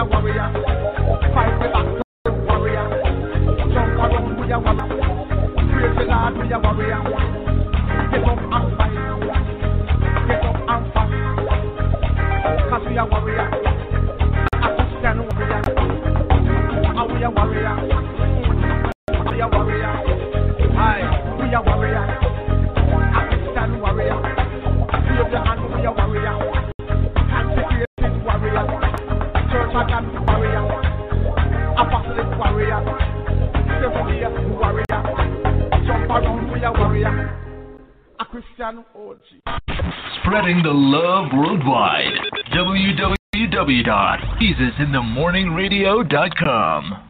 a warrior. Fight the battle. warrior. Jump around, we a warrior. Praise the Lord, we a warrior. Spreading the love worldwide. www.jesusinthemorningradio.com.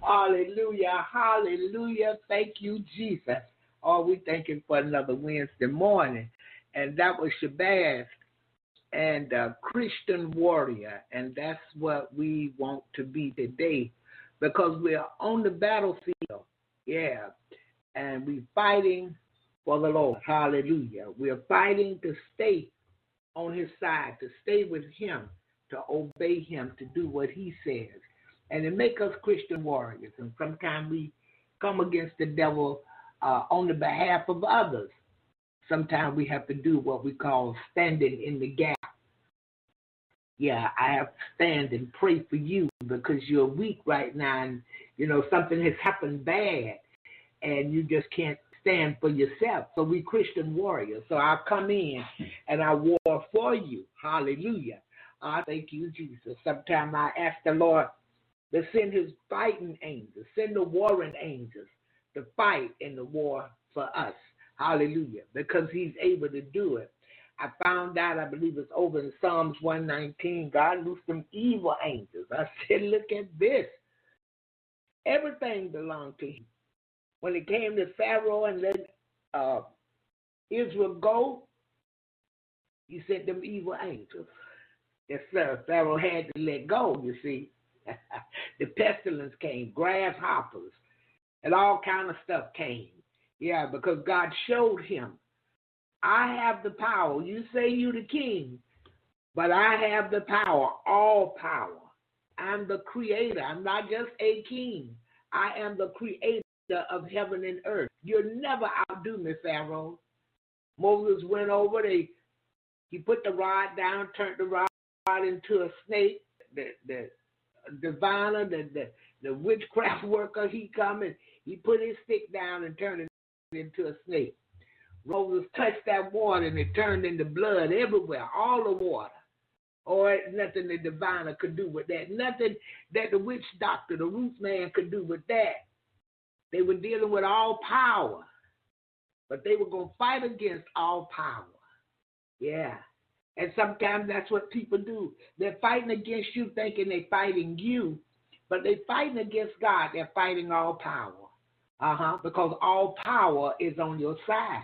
Hallelujah. Hallelujah. Thank you, Jesus. Oh, we thank Him for another Wednesday morning. And that was Shabazz and uh, Christian warrior. And that's what we want to be today because we're on the battlefield. Yeah. And we're fighting for the Lord. Hallelujah. We're fighting to stay on his side, to stay with him, to obey him, to do what he says. And to make us Christian warriors. And sometimes we come against the devil uh, on the behalf of others. Sometimes we have to do what we call standing in the gap. Yeah, I have to stand and pray for you because you're weak right now and you know something has happened bad and you just can't stand for yourself. So we Christian warriors. So I come in and I war for you. Hallelujah. I thank you, Jesus. Sometimes I ask the Lord to send his fighting angels, send the warring angels to fight in the war for us. Hallelujah. Because he's able to do it. I found out, I believe it's over in Psalms 119, God loosed some evil angels. I said, look at this. Everything belonged to him when it came to Pharaoh and let uh, Israel go, he sent them evil angels. Yes, sir. Pharaoh had to let go, you see. the pestilence came, grasshoppers, and all kind of stuff came. Yeah, because God showed him, I have the power. You say you the king, but I have the power, all power. I'm the creator. I'm not just a king. I am the creator of heaven and earth. You'll never outdo me, Pharaoh. Moses went over, they he put the rod down, turned the rod into a snake. The the diviner, the, the the witchcraft worker, he come and he put his stick down and turned it into a snake. Moses touched that water and it turned into blood everywhere, all the water. Oh, or nothing the diviner could do with that. Nothing that the witch doctor, the root man could do with that. They were dealing with all power. But they were going to fight against all power. Yeah. And sometimes that's what people do. They're fighting against you thinking they're fighting you, but they're fighting against God. They're fighting all power. Uh huh. Because all power is on your side.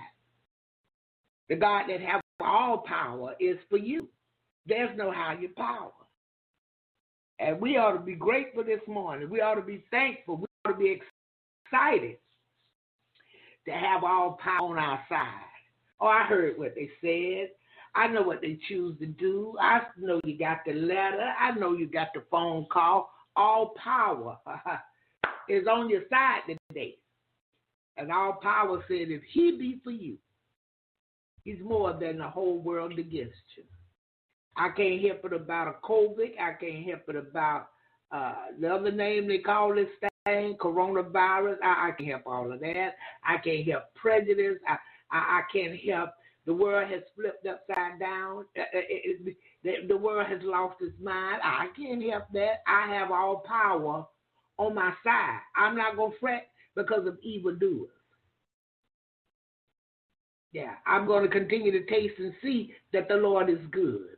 The God that has all power is for you. There's no higher power. And we ought to be grateful this morning. We ought to be thankful. We ought to be excited to have all power on our side. Oh, I heard what they said. I know what they choose to do. I know you got the letter. I know you got the phone call. All power is on your side today. And all power said, if he be for you, he's more than the whole world against you. I can't help it about a COVID. I can't help it about uh, the other name they call this coronavirus. I, I can't help all of that. I can't help prejudice. I, I, I can't help the world has flipped upside down. Uh, uh, it, it, the, the world has lost its mind. I can't help that. I have all power on my side. I'm not going to fret because of evildoers. Yeah, I'm going to continue to taste and see that the Lord is good.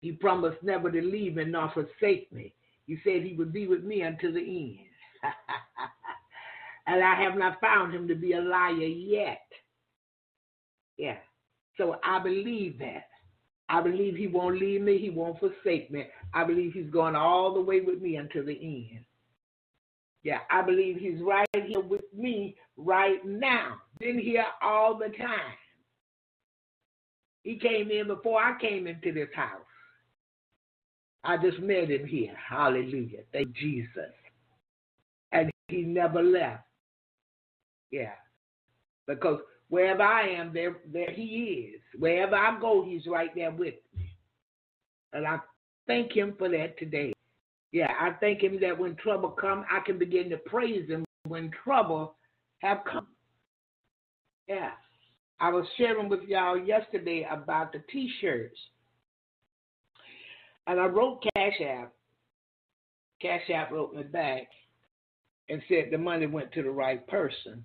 He promised never to leave me nor forsake me. He said he would be with me until the end. and I have not found him to be a liar yet. Yeah. So I believe that. I believe he won't leave me. He won't forsake me. I believe he's going all the way with me until the end. Yeah, I believe he's right here with me right now. Been here all the time. He came in before I came into this house. I just met him here. Hallelujah. Thank Jesus. And he never left. Yeah. Because wherever I am, there, there he is. Wherever I go, he's right there with me. And I thank him for that today. Yeah, I thank him that when trouble comes, I can begin to praise him when trouble have come. Yeah. I was sharing with y'all yesterday about the t-shirts. And I wrote Cash App. Cash App wrote me back and said the money went to the right person.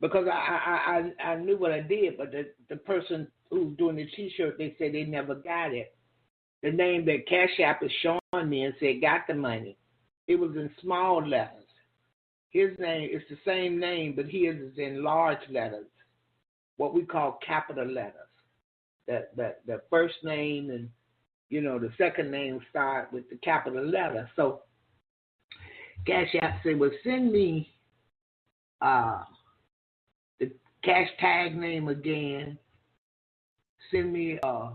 Because I I, I, I knew what I did, but the, the person who's doing the t-shirt, they said they never got it. The name that Cash App is showing me and said got the money. It was in small letters. His name is the same name, but his is in large letters, what we call capital letters. That the, the first name and you know the second name start with the capital letter. So Cash App said, "Well, send me uh, the cash tag name again. Send me uh,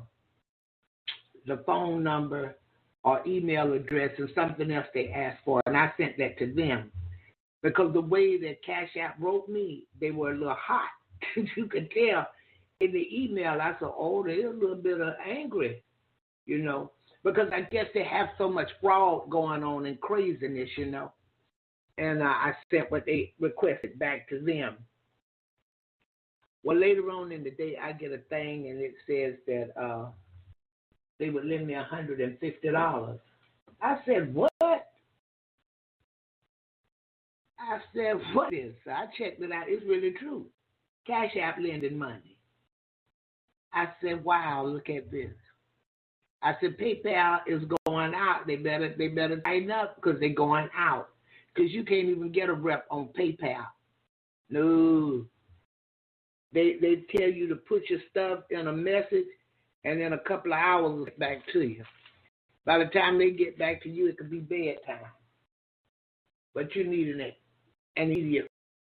the phone number or email address and something else they asked for, and I sent that to them." because the way that Cash App wrote me, they were a little hot. you could tell in the email. I said, "Oh, they're a little bit of angry," you know, because I guess they have so much fraud going on and craziness, you know. And uh, I sent what they requested back to them. Well, later on in the day, I get a thing and it says that uh, they would lend me a hundred and fifty dollars. I said, "What?" I said, what is? I checked it out. It's really true. Cash App lending money. I said, wow, look at this. I said, PayPal is going out. They better they better tighten up because they're going out. Because you can't even get a rep on PayPal. No. They they tell you to put your stuff in a message and then a couple of hours back to you. By the time they get back to you, it could be bedtime. But you need an an immediate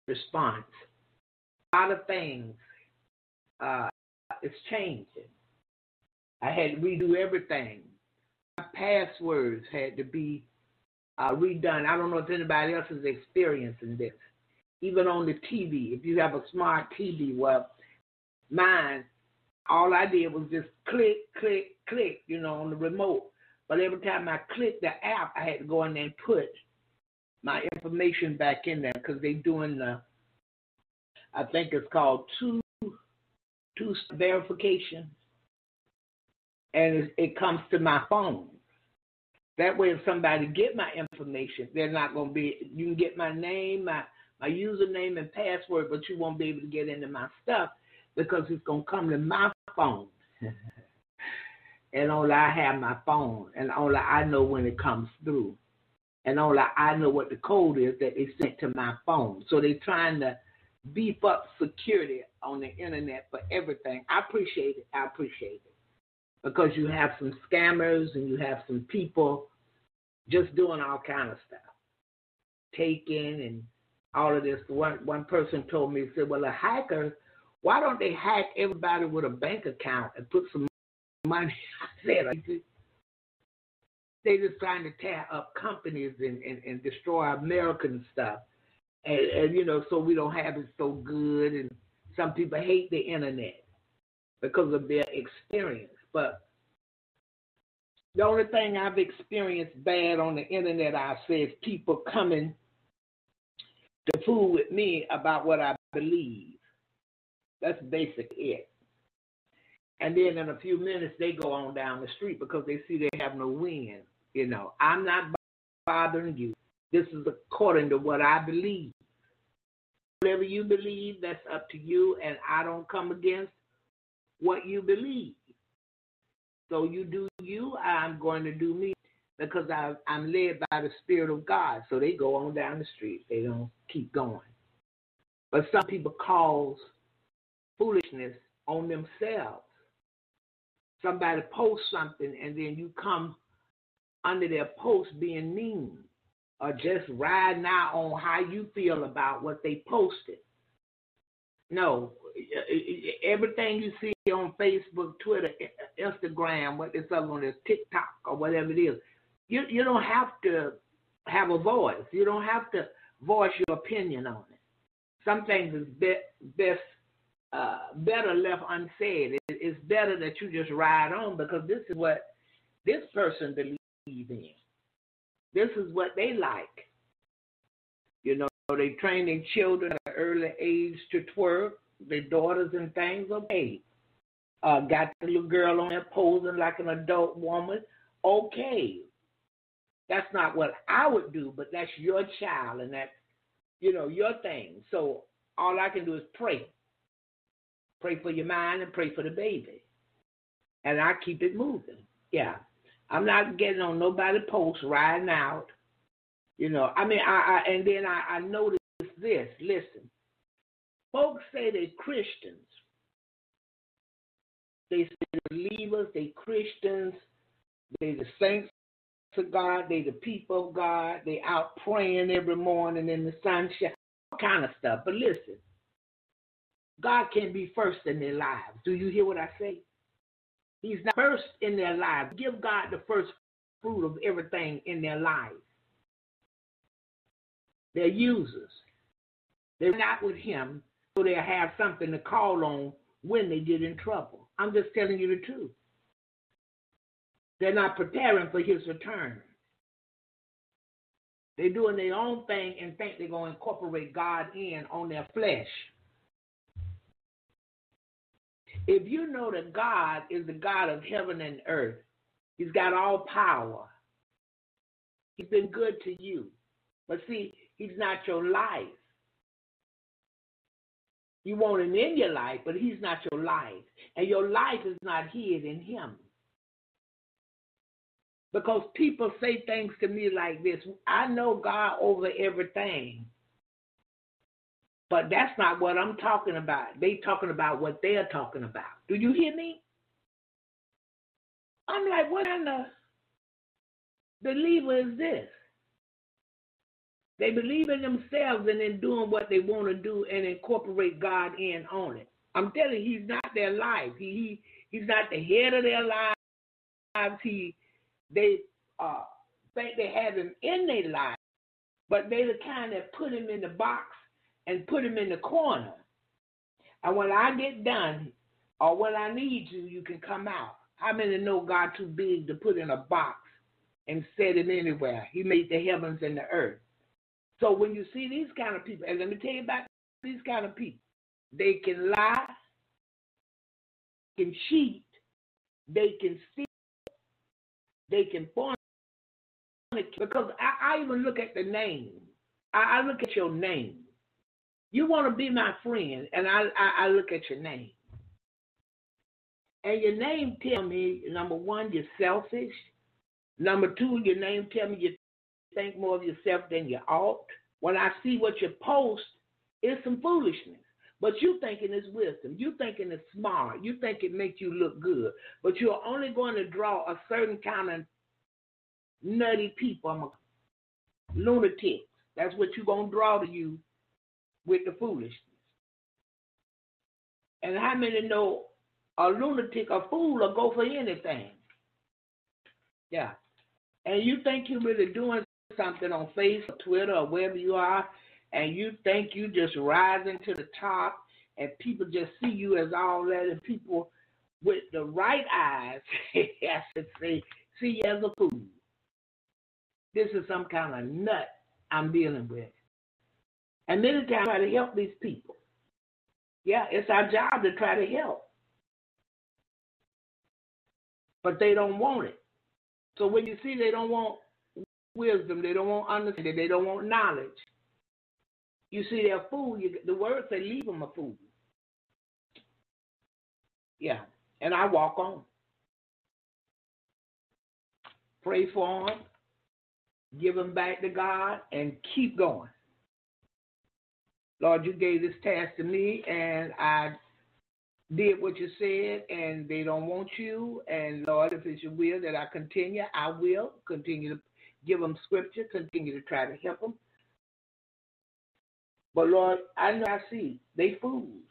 response. A lot of things uh, is changing. I had to redo everything. My passwords had to be uh, redone. I don't know if anybody else is experiencing this. Even on the TV, if you have a smart TV, well, mine, all I did was just click, click, click, you know, on the remote. But every time I clicked the app, I had to go in there and put my information back in there because they're doing the, I think it's called two two verification, and it, comes to my phone. That way, if somebody get my information, they're not going to be. You can get my name, my my username and password, but you won't be able to get into my stuff because it's going to come to my phone. and only I have my phone, and only I know when it comes through, and only I know what the code is that they sent to my phone. So they're trying to beef up security on the internet for everything. I appreciate it. I appreciate it because you have some scammers and you have some people just doing all kind of stuff, taking and all of this. One one person told me, said, "Well, a hacker, why don't they hack everybody with a bank account and put some money?" I said, "They just trying to tear up companies and, and, and destroy American stuff, and, and you know, so we don't have it so good. And some people hate the internet because of their experience, but." The only thing I've experienced bad on the internet, I say, is people coming to fool with me about what I believe. That's basically it. And then in a few minutes, they go on down the street because they see they have no wind. You know, I'm not bothering you. This is according to what I believe. Whatever you believe, that's up to you, and I don't come against what you believe. So you do you, I'm going to do me because I, I'm led by the Spirit of God. So they go on down the street. They don't keep going. But some people cause foolishness on themselves. Somebody posts something and then you come under their post being mean or just riding out on how you feel about what they posted. No, everything you see on Facebook, Twitter, Instagram, what this other one is, TikTok or whatever it is, you you don't have to have a voice. You don't have to voice your opinion on it. Some things is be, best uh, better left unsaid. It, it's better that you just ride on because this is what this person believes in. This is what they like. You know, they train their children at an early age to twerk, their daughters and things. Okay, uh, got the little girl on there posing like an adult woman. Okay, that's not what I would do, but that's your child and that's, you know, your thing. So all I can do is pray. Pray for your mind and pray for the baby. And I keep it moving. Yeah. I'm not getting on nobody post riding out. You know, I mean, I, I and then I, I noticed this. Listen, folks say they're Christians. They say believers, they Christians, they the saints to God. They the people of God. They out praying every morning in the sunshine, all kind of stuff. But listen, God can't be first in their lives. Do you hear what I say? He's not first in their lives. Give God the first fruit of everything in their lives. They're users. They're not with Him, so they'll have something to call on when they get in trouble. I'm just telling you the truth. They're not preparing for his return. They're doing their own thing and think they're going to incorporate God in on their flesh. If you know that God is the God of heaven and earth, He's got all power. He's been good to you. But see, He's not your life. You want Him in your life, but He's not your life. And your life is not hid in Him. Because people say things to me like this I know God over everything. But that's not what I'm talking about. They talking about what they're talking about. Do you hear me? I'm like, what kind of believer is this? They believe in themselves and in doing what they want to do and incorporate God in on it. I'm telling you, He's not their life. He, he He's not the head of their lives. He they uh, think they have him in their life, but they the kind that put him in the box and put him in the corner. And when I get done, or when I need you, you can come out. How many know God too big to put in a box and set him anywhere? He made the heavens and the earth. So when you see these kind of people, and let me tell you about these kind of people, they can lie, can cheat, they can steal, they can fornicate. Because I, I even look at the name. I, I look at your name. You want to be my friend, and I, I, I look at your name. And your name tell me, number one, you're selfish. Number two, your name tell me you think more of yourself than you ought. When I see what you post, it's some foolishness. But you thinking it's wisdom. You thinking it's smart. You think it makes you look good. But you're only going to draw a certain kind of nutty people. I'm a lunatic. That's what you're going to draw to you with the foolishness. And how many know a lunatic, a fool, will go for anything? Yeah. And you think you're really doing something on Facebook, Twitter, or wherever you are, and you think you just rising to the top, and people just see you as all that, and people with the right eyes, I should say, see you as a fool. This is some kind of nut I'm dealing with. And many times I try to help these people. Yeah, it's our job to try to help. But they don't want it. So when you see they don't want wisdom, they don't want understanding, they don't want knowledge. You see they're fool. You, the word say leave them a fool. Yeah, and I walk on. Pray for them, give them back to God, and keep going. Lord, you gave this task to me, and I did what you said, and they don't want you. And Lord, if it's your will that I continue, I will continue to give them scripture, continue to try to help them. But Lord, I know I see they fools.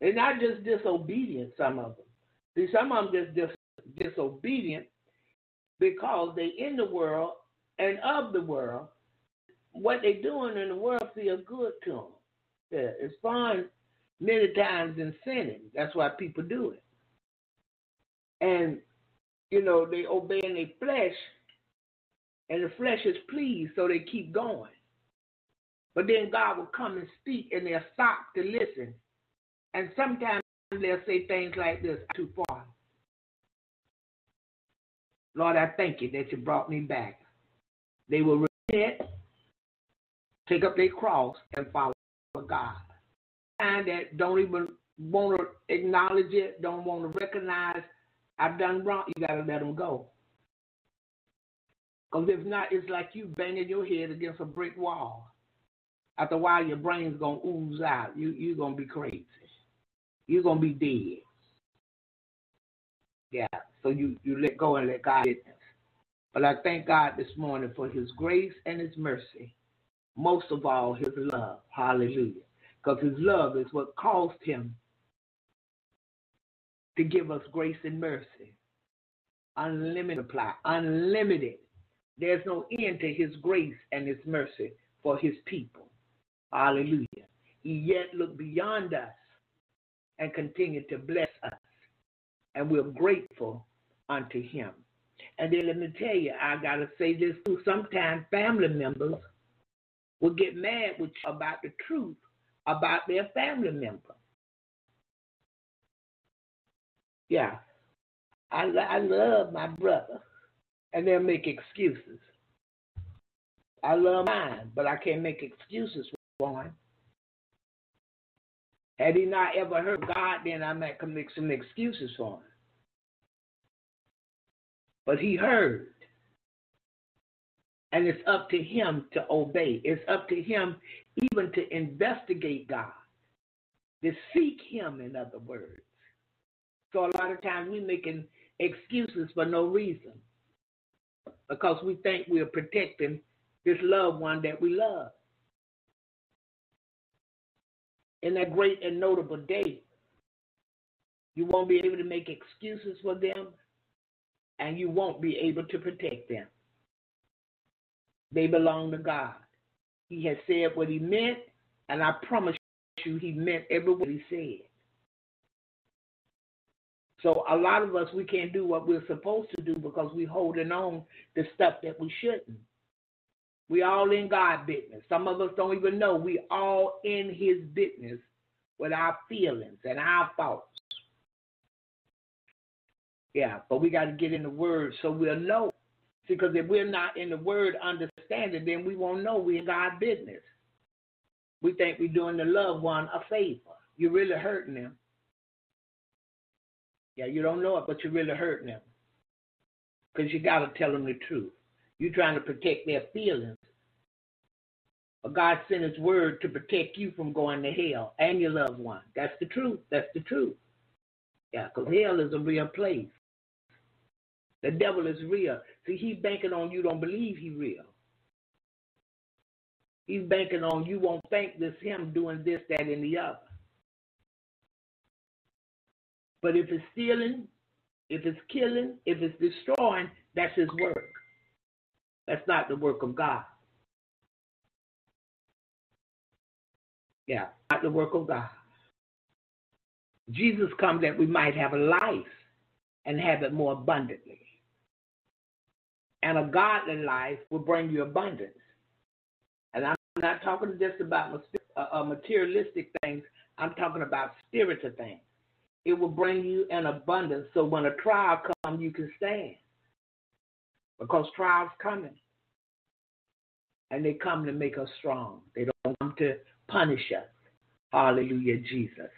They're not just disobedient, some of them. See, some of them just dis- disobedient because they in the world and of the world. What they doing in the world feel good to them. Yeah, it's fun many times in sinning. That's why people do it. And, you know, they obeying their flesh, and the flesh is pleased, so they keep going. But then God will come and speak, and they'll stop to listen. And sometimes they'll say things like this too far. Lord, I thank you that you brought me back. They will repent, take up their cross, and follow God. And that don't even want to acknowledge it, don't want to recognize I've done wrong, you got to let them go. Because if not, it's like you banging your head against a brick wall. After a while, your brain's going to ooze out. You, you're going to be crazy. You're going to be dead. Yeah, so you, you let go and let God witness. But I thank God this morning for his grace and his mercy. Most of all, his love. Hallelujah. Because his love is what caused him to give us grace and mercy. Unlimited supply, unlimited. There's no end to his grace and his mercy for his people. Hallelujah. He yet look beyond us and continue to bless us. And we're grateful unto him. And then let me tell you, I got to say this too. Sometimes family members will get mad with you about the truth about their family member. Yeah. I, I love my brother, and they'll make excuses. I love mine, but I can't make excuses for him. Had he not ever heard God, then I might make some excuses for him. But he heard. And it's up to him to obey. It's up to him even to investigate God, to seek him, in other words. So a lot of times we're making excuses for no reason because we think we're protecting this loved one that we love. In that great and notable day, you won't be able to make excuses for them and you won't be able to protect them. They belong to God. He has said what he meant, and I promise you, he meant every word he said. So a lot of us, we can't do what we're supposed to do because we're holding on to stuff that we shouldn't. We all in God business. Some of us don't even know we all in his business with our feelings and our thoughts. Yeah, but we got to get in the word so we'll know. See, because if we're not in the word understanding, then we won't know we're in God business. We think we're doing the loved one a favor. You're really hurting them. Yeah, you don't know it, but you're really hurting them. Because you got to tell them the truth. You're trying to protect their feelings. But God sent His word to protect you from going to hell and your loved one. That's the truth. That's the truth. Yeah, because hell is a real place. The devil is real. See, he's banking on you don't believe he's real. He's banking on you won't think this him doing this, that, and the other. But if it's stealing, if it's killing, if it's destroying, that's his work. That's not the work of God. Yeah, not the work of God. Jesus come that we might have a life and have it more abundantly. And a godly life will bring you abundance. And I'm not talking just about uh, uh, materialistic things. I'm talking about spiritual things. It will bring you an abundance so when a trial comes, you can stand. Because trials coming. And they come to make us strong. They don't come to punish us. Hallelujah, Jesus.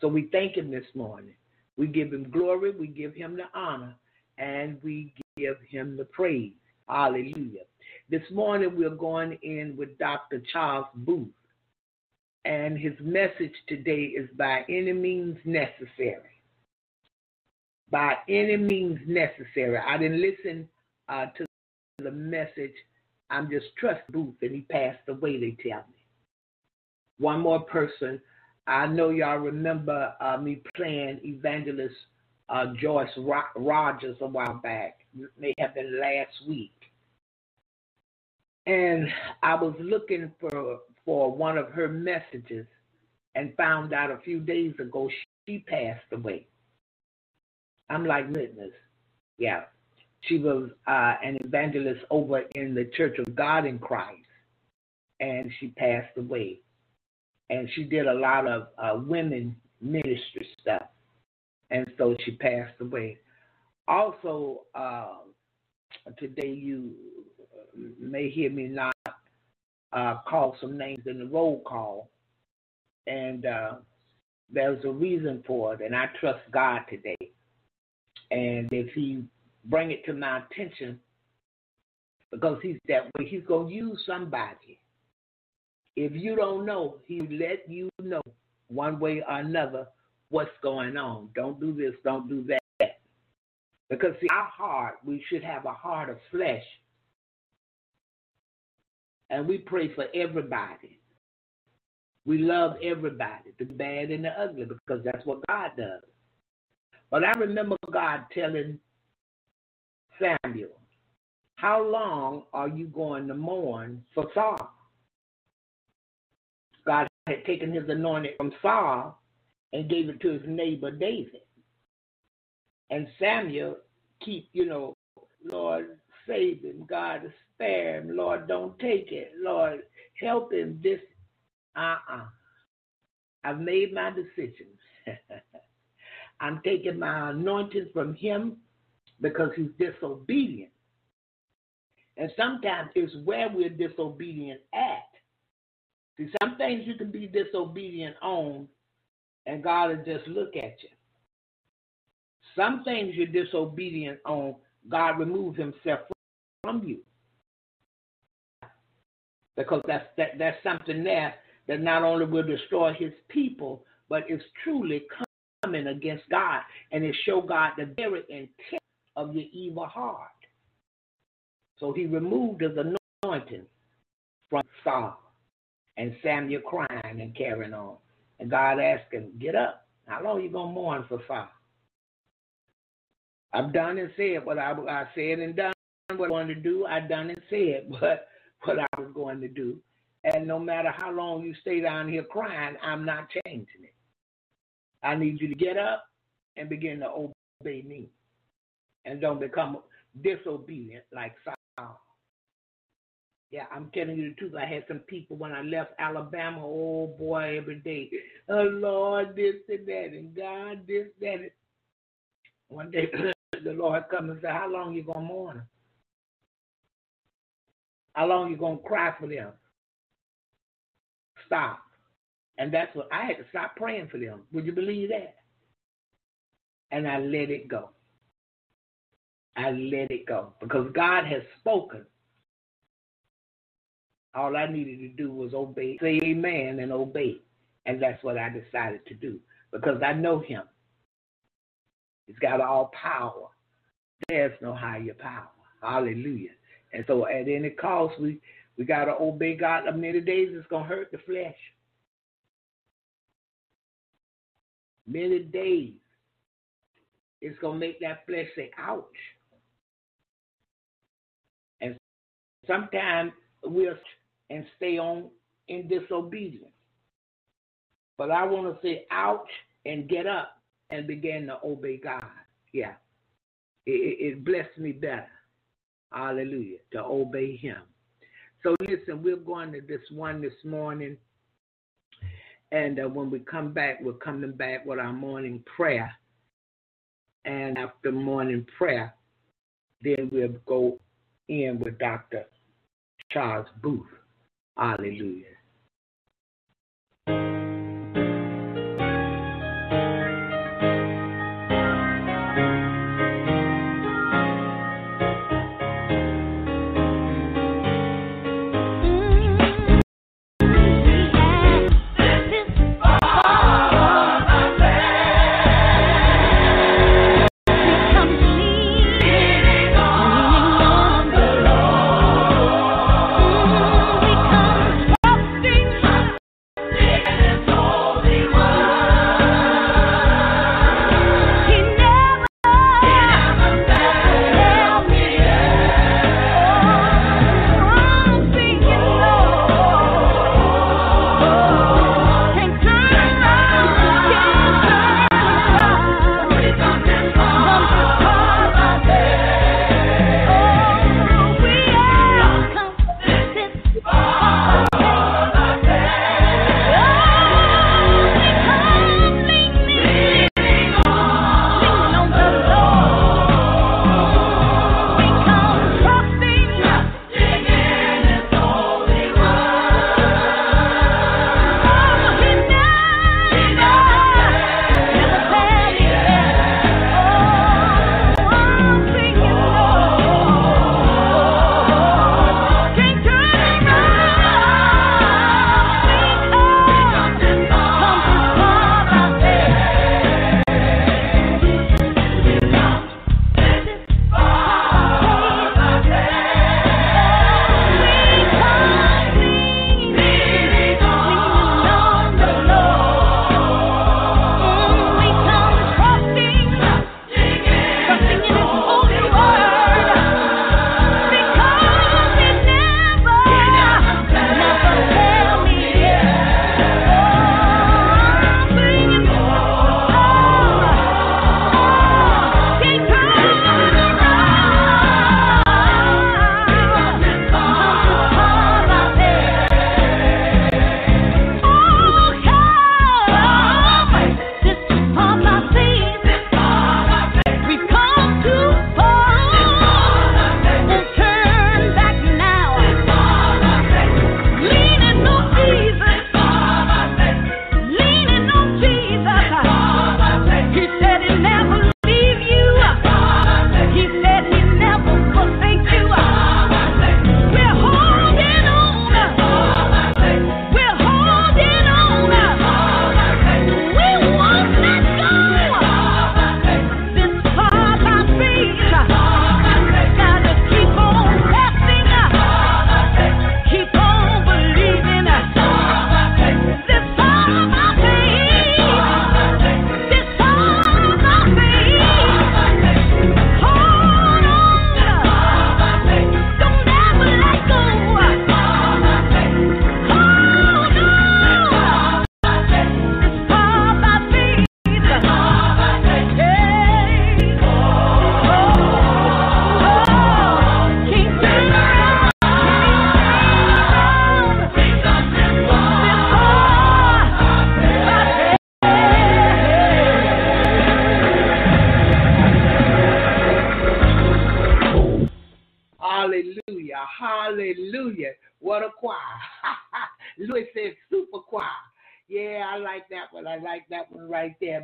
So we thank him this morning. We give him glory, we give him the honor, and we give him the praise. Hallelujah. This morning we're going in with Dr. Charles Booth, and his message today is by any means necessary. By any means necessary. I didn't listen uh, to the message. I'm just trust Booth, and he passed away, they tell me. One more person. I know y'all remember uh, me playing Evangelist uh, Joyce Rodgers a while back. May have been last week. And I was looking for for one of her messages and found out a few days ago she passed away. I'm like, witness. Yeah. She was uh, an evangelist over in the Church of God in Christ, and she passed away. And she did a lot of uh, women ministry stuff and so she passed away. Also, uh, today you may hear me not uh, call some names in the roll call, and uh, there's a reason for it, and I trust God today. And if He bring it to my attention, because He's that way, He's gonna use somebody. If you don't know, He let you know one way or another what's going on. Don't do this, don't do that. Because, see, our heart, we should have a heart of flesh. And we pray for everybody. We love everybody, the bad and the ugly, because that's what God does. But I remember God telling Samuel, How long are you going to mourn for Saul? God had taken his anointing from Saul and gave it to his neighbor David. And Samuel keep, you know, Lord, save him. God, spare him. Lord, don't take it. Lord, help him. This, uh-uh. I've made my decision. I'm taking my anointing from him because he's disobedient. And sometimes it's where we're disobedient at. See, some things you can be disobedient on and God will just look at you. Some things you're disobedient on, God removes himself from you. Because that's that, that's something there that not only will destroy his people, but it's truly coming against God and it show God the very intent of your evil heart. So he removed his anointing from Saul and Samuel crying and carrying on. And God asked him, Get up. How long you going to mourn for Saul? I've done and said what I, I said and done what I wanted to do. I've done and said. But what I was going to do. And no matter how long you stay down here crying, I'm not changing it. I need you to get up and begin to obey me. And don't become disobedient like Saul. Yeah, I'm telling you the truth. I had some people when I left Alabama, oh boy, every day. Oh Lord, this and that, and God, this, that. One day the Lord come and said, How long you gonna mourn? How long you gonna cry for them? Stop. And that's what I had to stop praying for them. Would you believe that? And I let it go. I let it go because God has spoken. All I needed to do was obey, say amen, and obey. And that's what I decided to do because I know Him. He's got all power. There's no higher power. Hallelujah. And so at any cost, we, we got to obey God. A Many days it's going to hurt the flesh. Many days it's going to make that flesh say, ouch. And sometimes we'll and stay on in disobedience. But I want to say ouch and get up and begin to obey God. Yeah. It, it, blessed me better. Hallelujah. To obey Him. So listen, we're going to this one this morning. And uh, when we come back, we're coming back with our morning prayer. And after morning prayer, then we'll go in with Dr. Charles Booth. Hallelujah.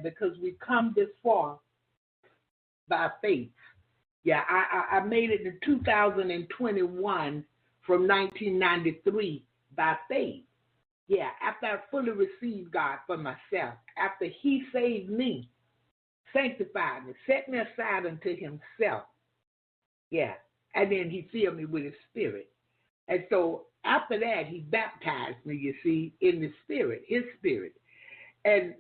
Because we come this far by faith. Yeah, I, I, I made it to 2021 from 1993 by faith. Yeah, after I fully received God for myself, after He saved me, sanctified me, set me aside unto Himself. Yeah, and then He filled me with His Spirit. And so after that, He baptized me, you see, in the Spirit, His Spirit. And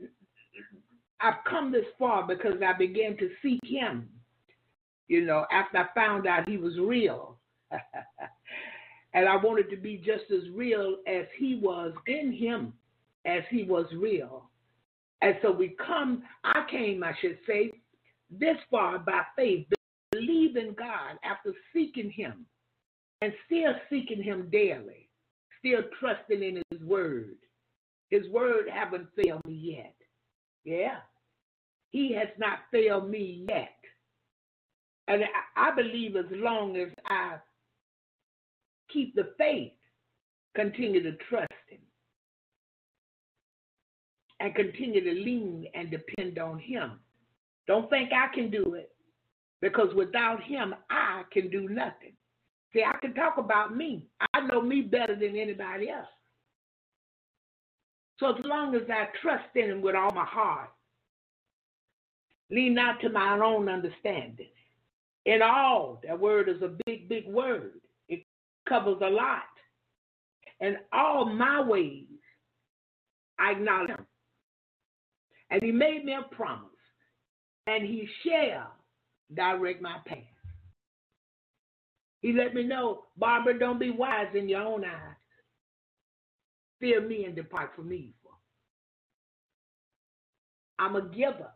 I've come this far because I began to seek Him, you know, after I found out He was real. And I wanted to be just as real as he was in him as he was real. And so we come, I came, I should say, this far by faith, believing God after seeking him and still seeking him daily, still trusting in his word. His word haven't failed me yet. Yeah. He has not failed me yet. And I, believe as long as I keep the faith, continue to trust Him, and continue to lean and depend on Him. Don't think I can do it, because without Him, I can do nothing. See, I can talk about me. I know me better than anybody else. So as long as I trust in Him with all my heart, lean not to my own understanding. In all, that word is a big, big word It covers a lot. And all my ways, I acknowledge him. And he made me a promise. And he shall direct my path. He let me know, Barbara, don't be wise in your own eyes. Fear me and depart from evil. I'm a giver.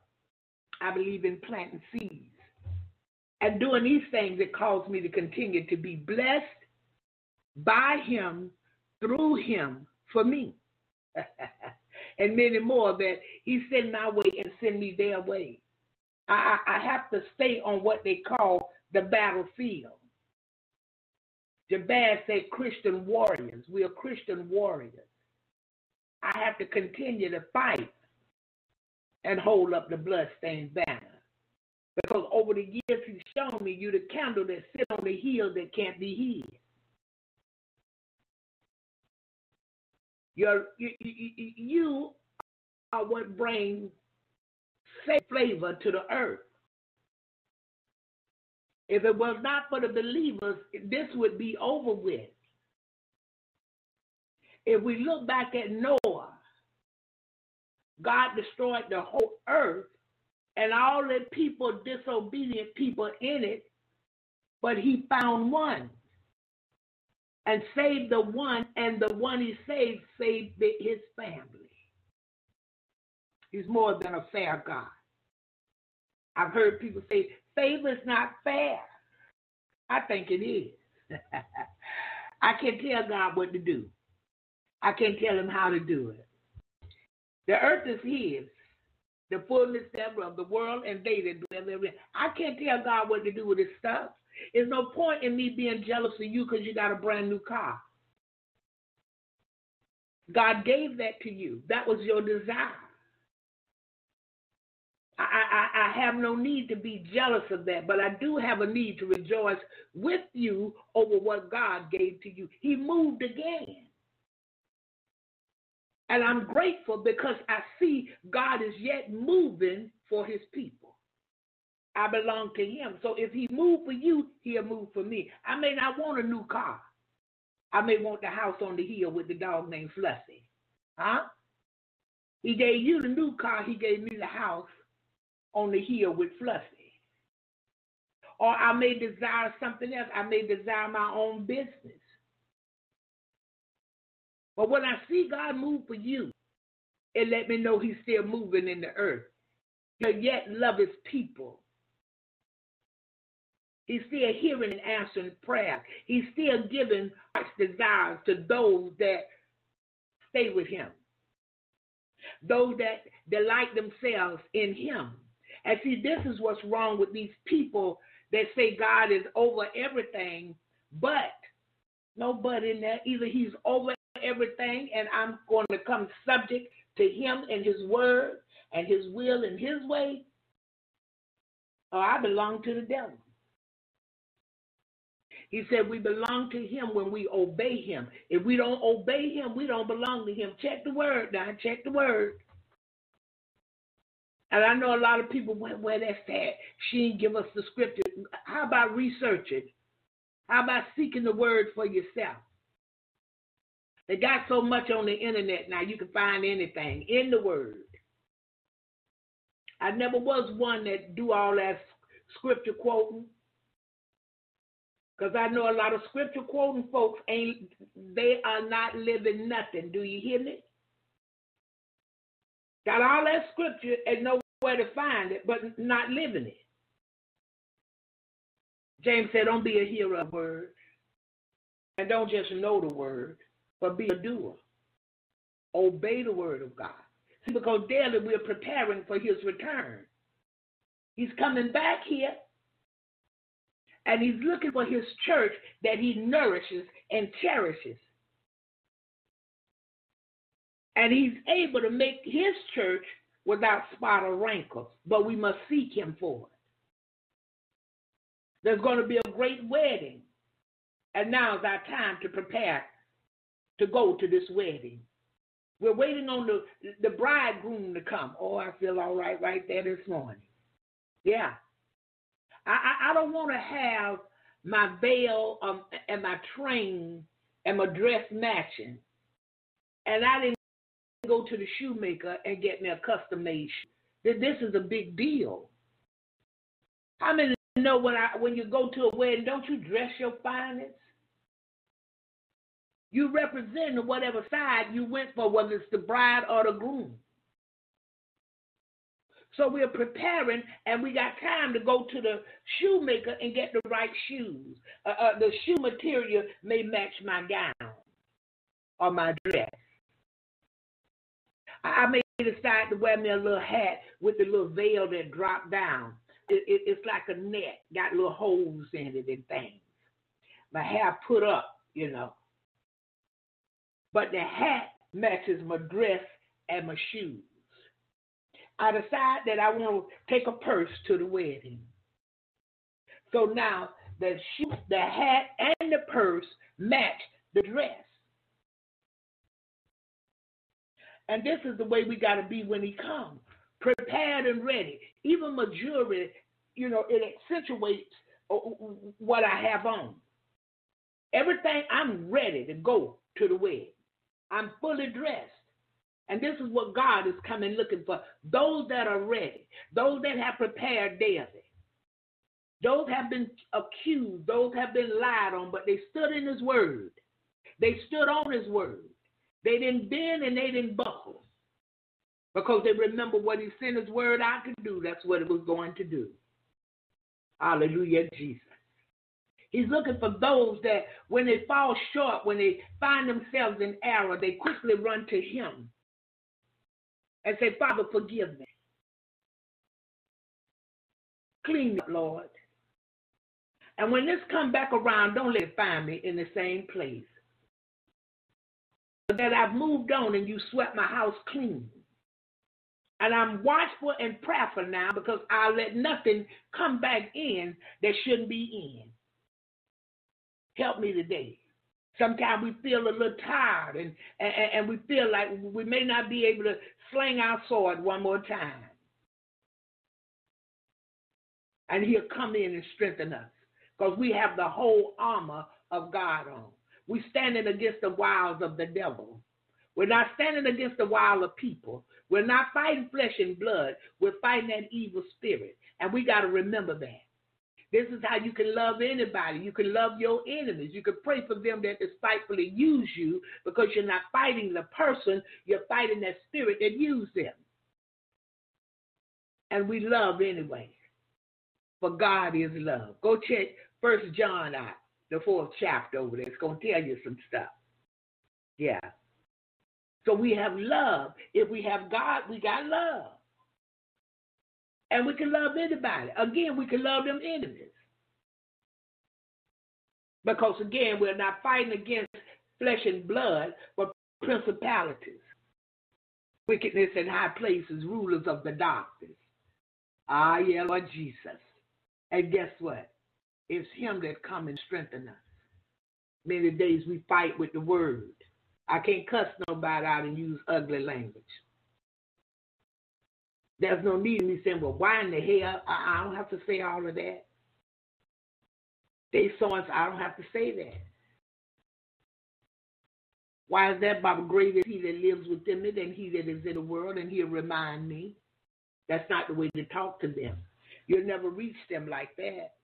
I believe in planting seeds. And doing these things, it calls me to continue to be blessed by him, through him, for me. and many more that he sent my way and send me their way. I, I have to stay on what they call the battlefield. Jabez said Christian warriors. We are Christian warriors. I have to continue to fight and hold up the bloodstained banner. Because over the years, he's shown me you the candle that sit on the hill that can't be hid. You're, you, you, you are what brings flavor to the earth. If it was not for the believers, this would be over with. If we look back at Noah, God destroyed the whole earth and all the people, disobedient people in it, but he found one and saved the one, and the one he saved saved his family. He's more than a fair God. I've heard people say, favor is not fair. I think it is. I can't tell God what to do. I can't tell him how to do it. The earth is his, the fullness thereof, the world and they that dwell therein. I can't tell God what to do with his stuff. There's no point in me being jealous of you because you got a brand new car. God gave that to you. That was your desire. I, I, I have no need to be jealous of that, but I do have a need to rejoice with you over what God gave to you. He moved again. And I'm grateful because I see God is yet moving for his people. I belong to him. So if he moved for you, he'll move for me. I may not want a new car. I may want the house on the hill with the dog named Fluffy. Huh? He gave you the new car, he gave me the house on the hill with Fluffy. Or I may desire something else. I may desire my own business. But when I see God move for you, it let me know he's still moving in the earth. He yet love his people. He's still hearing and answering prayer. He's still giving heart's desires to those that stay with him. Those that delight themselves in him. And see, this is what's wrong with these people that say God is over everything, but no but in there. Either he's over everything and I'm going to come subject to Him and His word and His will and His way, or I belong to the devil. He said we belong to him when we obey him. If we don't obey him, we don't belong to him. Check the word now. Check the word. And I know a lot of people went where that's at. She didn't give us the scripture. How about researching? How about seeking the word for yourself? They got so much on the internet now, you can find anything in the word. I never was one that do all that scripture quoting. Because I know a lot of scripture quoting folks ain't they are not living nothing. Do you hear me? Got all that scripture and nowhere to find it, but not living it. James said, Don't be a hearer of word. And don't just know the word, but be a doer. Obey the word of God. See, because daily we're preparing for his return. He's coming back here and he's looking for his church that he nourishes and cherishes. And he's able to make his church without spot or wrinkle, but we must seek him for it. There's going to be a great wedding, and now is our time to prepare to go to this wedding. We're waiting on the, the bridegroom to come. Oh, I feel all right right there this morning. Yeah, I, I, I don't want to have my veil um, and my train and my dress matching. And I didn't go to the shoemaker and get me a custom made shoe. This is a big deal. How many know when I when you go to a wedding, don't you dress your finest? You represent whatever side you went for, whether it's the bride or the groom. So we're preparing, and we got time to go to the shoemaker and get the right shoes. Uh, uh, the shoe material may match my gown or my dress. I may decide to wear me a little hat with the little veil that drop down. It, it, it's like a net, got little holes in it and things. My hair put up, you know. But the hat matches my dress and my shoes. I decide that I want to take a purse to the wedding. So now the shoe, the hat, and the purse match the dress. And this is the way we got to be when he comes, prepared and ready. Even my jewelry, you know, it accentuates what I have on. Everything, I'm ready to go to the wedding. I'm fully dressed. And this is what God is coming looking for. Those that are ready, those that have prepared daily. Those have been accused, those have been lied on, but they stood in his word. They stood on his word. They didn't bend and they didn't buckle. Because they remember what he sent his word out to do. That's what it was going to do. Hallelujah, Jesus. He's looking for those that when they fall short, when they find themselves in error, they quickly run to him and say, Father, forgive me. Clean up, Lord. And when this come back around, don't let it find me in the same place. That I've moved on and you swept my house clean. And I'm watchful and prayerful now because I'll let nothing come back in that shouldn't be in. Help me today. Sometimes we feel a little tired and, and, and we feel like we may not be able to sling our sword one more time. And he'll come in and strengthen us because we have the whole armor of God on. We're standing against the wiles of the devil. We're not standing against the wiles of people. We're not fighting flesh and blood. We're fighting that evil spirit. And we got to remember that. This is how you can love anybody. You can love your enemies. You can pray for them that despitefully use you because you're not fighting the person, you're fighting that spirit that used them. And we love anyway. For God is love. Go check First John out, the fourth chapter over there. It's going to tell you some stuff. Yeah. So we have love. If we have God, we got love. And we can love anybody. Again, we can love them enemies. Because again, we're not fighting against flesh and blood, but principalities. wickedness in high places, rulers of the darkness. Ah, yeah, Lord Jesus. And guess what? It's Him that come and strengthen us. Many days we fight with the word. I can't cuss nobody out and use ugly language. There's no need in me saying, well, why in the hell? I, I don't have to say all of that. They saw us, I don't have to say that. Why is that, Baba? Greater he that lives within me than he that is in the world, and he'll remind me. That's not the way to talk to them. You'll never reach them like that.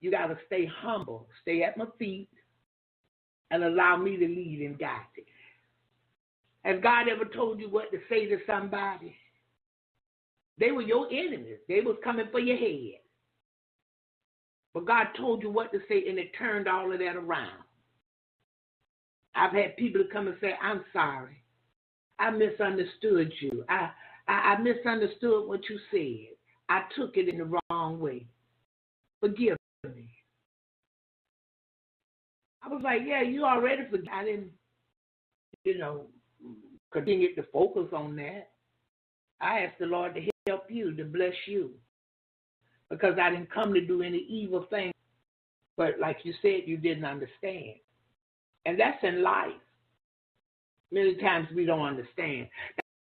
You got to stay humble, stay at my feet, and allow me to lead and guide you. Has God ever told you what to say to somebody? They were your enemies. They was coming for your head. But God told you what to say, and it turned all of that around. I've had people come and say, I'm sorry. I misunderstood you. I, I, I misunderstood what you said. I took it in the wrong way. Forgive me. I was like, yeah, you already forgot. I didn't, you know, continue to focus on that. I ask the Lord to help you, to bless you, because I didn't come to do any evil thing. But like you said, you didn't understand. And that's in life. Many times we don't understand.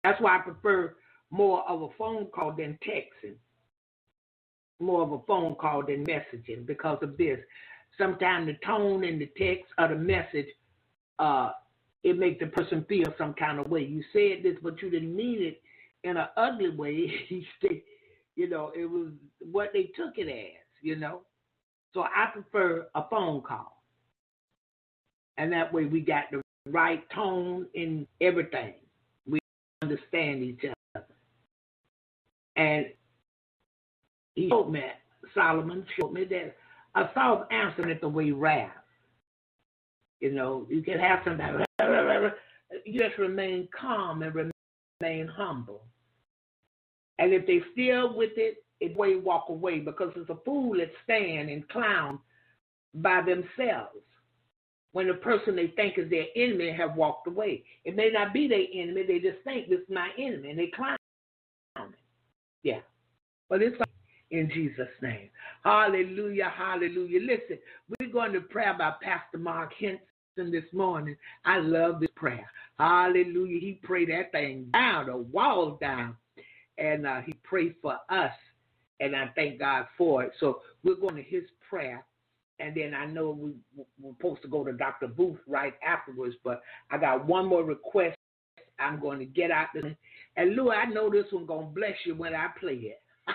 That's why I prefer more of a phone call than texting, more of a phone call than messaging because of this. Sometimes the tone in the text or the message, uh, it makes the person feel some kind of way. You said this, but you didn't mean it in an ugly way. you know, it was what they took it as, you know. So I prefer a phone call and that way we got the right tone in everything. We understand each other. And he showed me, Solomon showed me that a soft answer is the way wrath. You know, you can have somebody, you just remain calm and remain humble. And if they still with it, it way walk away because it's a fool that stand and clown by themselves when the person they think is their enemy have walked away. It may not be their enemy, they just think this is my enemy and they clown. Yeah. But it's in Jesus' name. Hallelujah, hallelujah. Listen, we're going to pray about Pastor Mark Henson this morning. I love this prayer. Hallelujah. He prayed that thing down, the wall down, and uh, he prayed for us, and I thank God for it. So we're going to his prayer and then I know we, we're supposed to go to Dr. Booth right afterwards, but I got one more request I'm going to get out there. And Lou, I know this one going to bless you when I play it.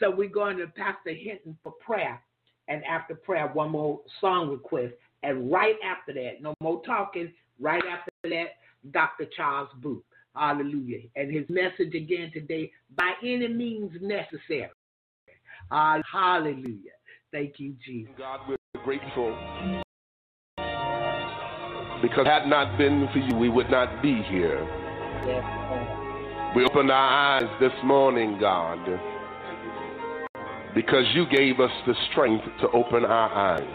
so we're going to Pastor Hinton for prayer. And after prayer, one more song request. And right after that, no more talking, right after that, Dr. Charles Booth. Hallelujah. And his message again today, by any means necessary. Uh, hallelujah. Thank you, Jesus. God, we're grateful. Because had not been for you, we would not be here. Yes, we opened our eyes this morning, God, because you gave us the strength to open our eyes.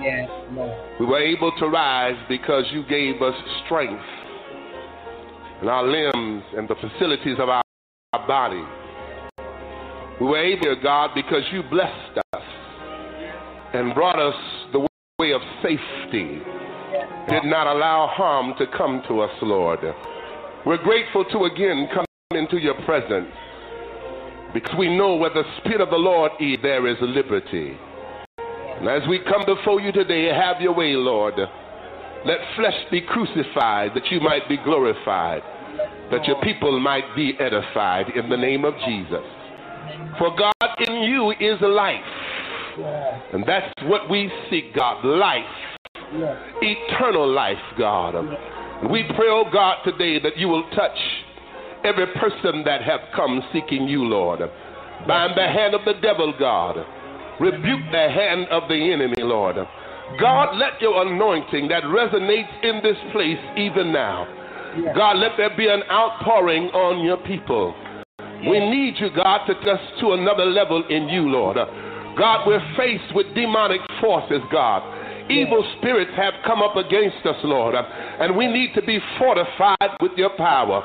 Yes, Lord. We were able to rise because you gave us strength in our limbs and the facilities of our, our body. We were able, God, because you blessed us and brought us the way of safety. Did not allow harm to come to us, Lord. We're grateful to again come into your presence because we know where the Spirit of the Lord is, there is liberty. And as we come before you today, have your way, Lord. Let flesh be crucified that you might be glorified, that your people might be edified in the name of Jesus. For God in you is life and that's what we seek, God life, eternal life, God. And we pray, oh God, today that you will touch every person that have come seeking you, Lord. Bind the hand of the devil, God. Rebuke the hand of the enemy, Lord. God, let your anointing that resonates in this place even now. God, let there be an outpouring on your people. We need you, God, to just to another level in you, Lord. God, we're faced with demonic forces, God, Evil spirits have come up against us, Lord, and we need to be fortified with your power.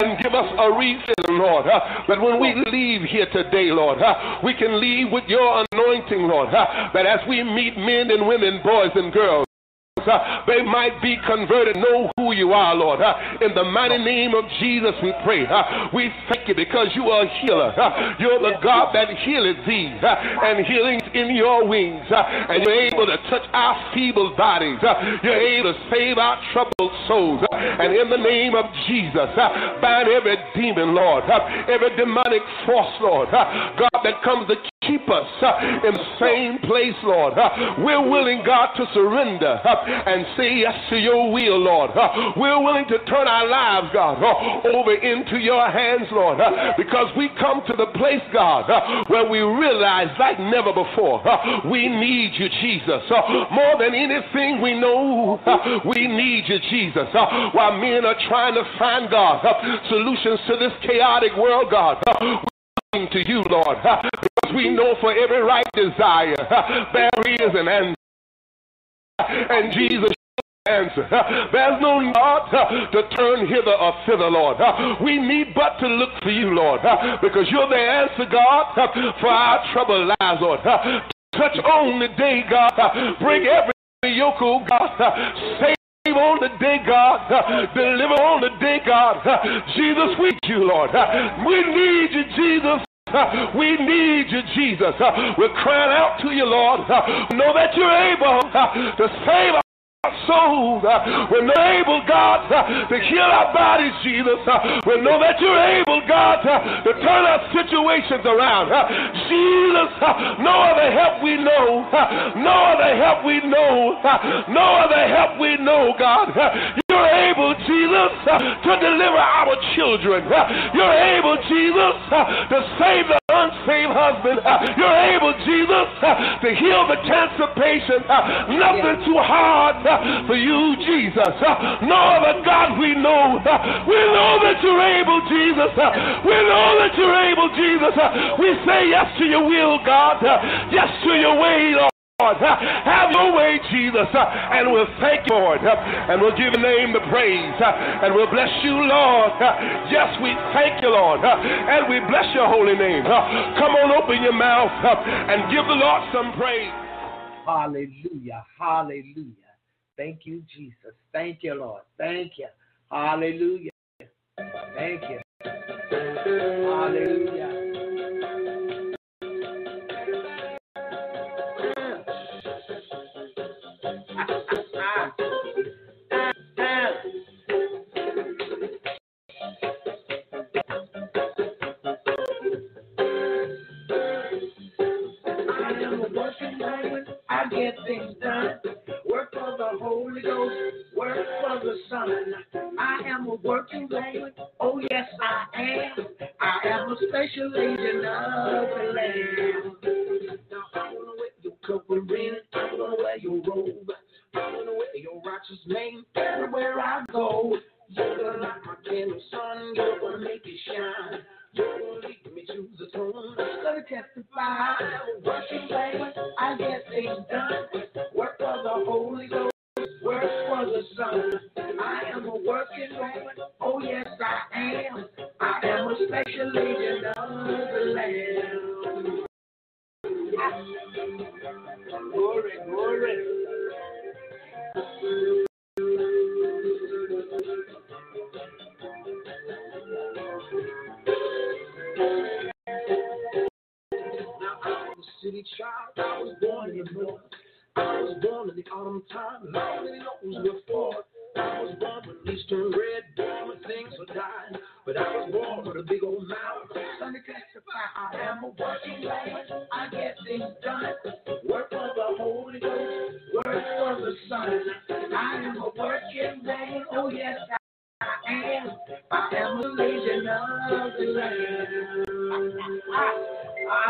and give us a refill, Lord, uh, that when we leave here today, Lord, uh, we can leave with your anointing, Lord, uh, that as we meet men and women, boys and girls, they might be converted, know who you are, Lord. In the mighty name of Jesus, we pray. We thank you because you are a healer. You're the God that healeth thee, and healing's in your wings. And you're able to touch our feeble bodies. you're able to save our troubled souls. and in the name of Jesus, bind every demon, Lord, every demonic force, Lord, God, that comes to keep us in the same place, Lord. we're willing, God, to surrender and say yes to your will, Lord. Uh, we're willing to turn our lives, God, uh, over into your hands, Lord, uh, because we come to the place, God, uh, where we realize like never before, uh, we need you, Jesus. Uh, more than anything we know, we need you, Jesus. While men are trying to find, God, solutions to this chaotic world, God, we're to you, Lord, because we know for every right desire there is an answer. And Jesus answer. There's no God to turn hither or thither, Lord. We need but to look for you, Lord, because you're the answer, God, for our trouble lies, Lord. Touch on the day, God. Bring every yoke, oh God. Save on the day, God. Deliver on the day, God. Jesus, we need you, Lord. We need you, Jesus. We need you, Jesus. We're crying out to you, Lord. Know that you're able to save us souls. Uh, we're not able, God, uh, to heal our bodies, Jesus. Uh, we know that you're able, God, to turn our situations around. Jesus, no other help we know. No other help we know. No other help we know, God. You're able, Jesus, uh, to deliver our children. Uh, you're able, Jesus, uh, to save the unsaved husband. You're able, Jesus, to heal the cancer patient. Nothing too hard for you, Jesus. No other God we know. We know that you're able, Jesus. We know that you're able, Jesus. We say yes to your will, God. Yes to your way, Lord. Have your way, Jesus, and we'll thank you, Lord, and we'll give your name the praise, and we'll bless you, Lord. Yes, we thank you, Lord, and we bless your holy name. Come on, open your mouth and give the Lord some praise. Hallelujah, hallelujah. Thank you, Jesus. Thank you, Lord. Thank you. Hallelujah. Thank you. Hallelujah. Work for the Son. I am a working man. Oh, yes, I am. I am a special agent of the Lamb. Now, I want to wear your covering. I want to wear your robe. I want to wear your righteous name everywhere I go. You're gonna light my candle, sun. You're gonna make it shine. You're gonna lead me to the throne. I'm gonna testify. Working man, I get things done. Glory,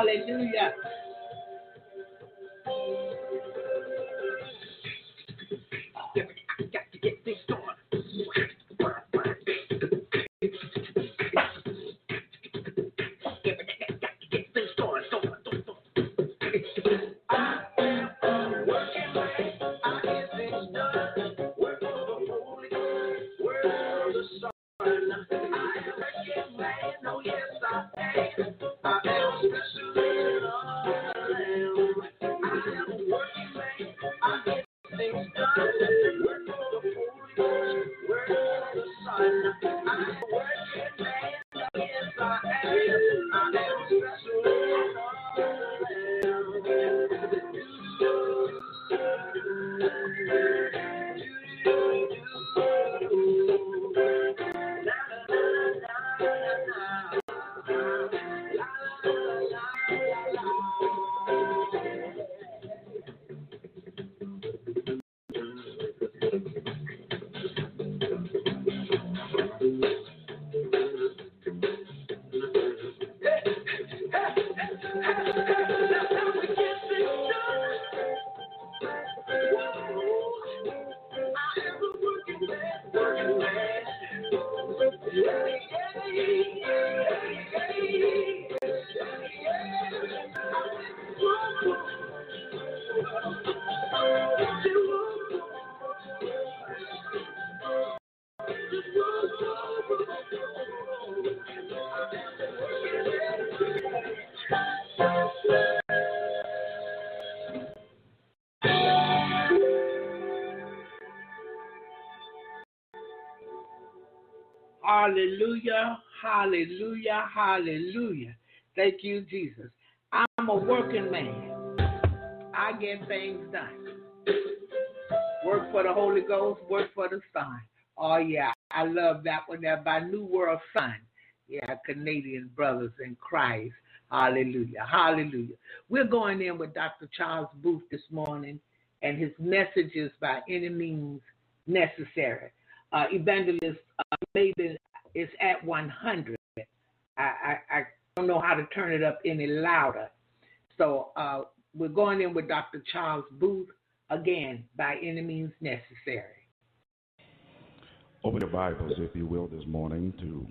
Hallelujah. Hallelujah, hallelujah. Thank you, Jesus. I'm a working man. I get things done. Work for the Holy Ghost, work for the Son. Oh, yeah, I love that one there by New World Son. Yeah, Canadian brothers in Christ. Hallelujah, hallelujah. We're going in with Dr. Charles Booth this morning and his messages by any means necessary uh, evangelist uh, maybe is at 100. I, I, don't know how to turn it up any louder. So uh, we're going in with Dr. Charles Booth again by any means necessary. Open your Bibles, if you will, this morning to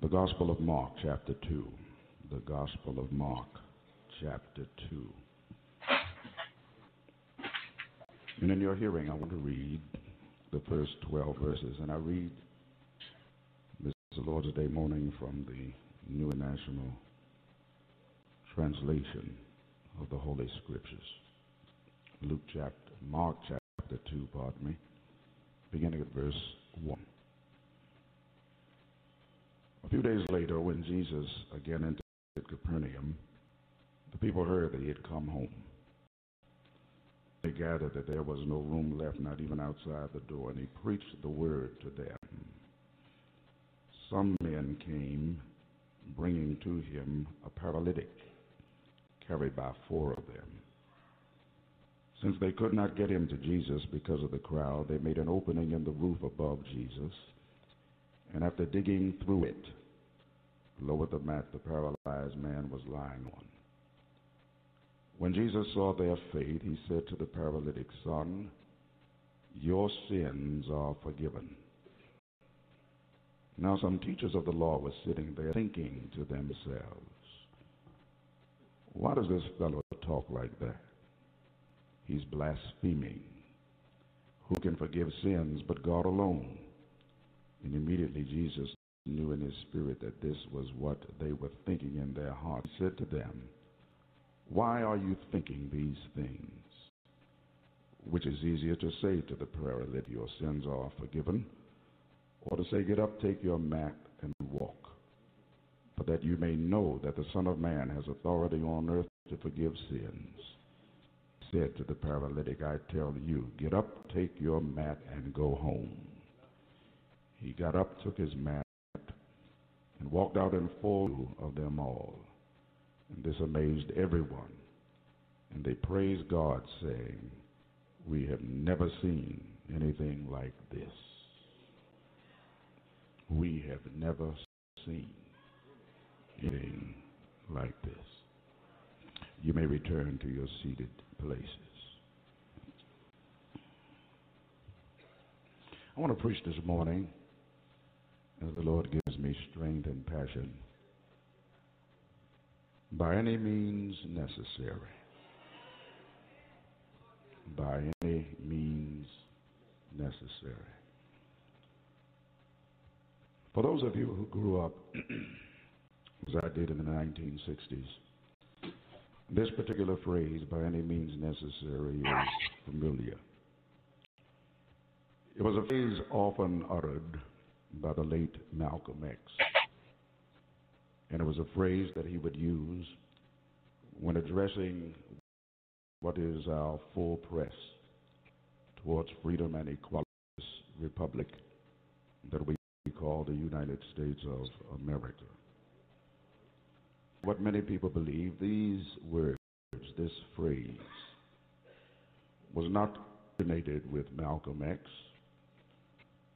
the Gospel of Mark, chapter 2. The Gospel of Mark, chapter 2. And in your hearing, I want to read the first 12 verses. And I read this Lord's Day morning from the New International Translation of the Holy Scriptures. Luke chapter, Mark chapter 2, pardon me, beginning at verse 1. A few days later, when Jesus again entered Capernaum, the people heard that he had come home. They gathered that there was no room left, not even outside the door, and he preached the word to them. Some men came, bringing to him a paralytic, carried by four of them. Since they could not get him to Jesus because of the crowd, they made an opening in the roof above Jesus, and after digging through it, lowered the mat the paralyzed man was lying on. When Jesus saw their faith, he said to the paralytic, Son, your sins are forgiven. Now, some teachers of the law were sitting there thinking to themselves, Why does this fellow talk like that? He's blaspheming. Who can forgive sins but God alone? And immediately Jesus knew in his spirit that this was what they were thinking in their hearts. He said to them, why are you thinking these things? Which is easier to say to the paralytic, Your sins are forgiven, or to say, Get up, take your mat, and walk. but that you may know that the Son of Man has authority on earth to forgive sins. He said to the paralytic, I tell you, get up, take your mat, and go home. He got up, took his mat, and walked out in full of them all. And this amazed everyone. And they praised God, saying, We have never seen anything like this. We have never seen anything like this. You may return to your seated places. I want to preach this morning as the Lord gives me strength and passion. By any means necessary. By any means necessary. For those of you who grew up, as I did in the 1960s, this particular phrase, by any means necessary, is familiar. It was a phrase often uttered by the late Malcolm X. And it was a phrase that he would use when addressing what is our full press towards freedom and equality republic that we call the United States of America. What many people believe, these words, this phrase, was not originated with Malcolm X,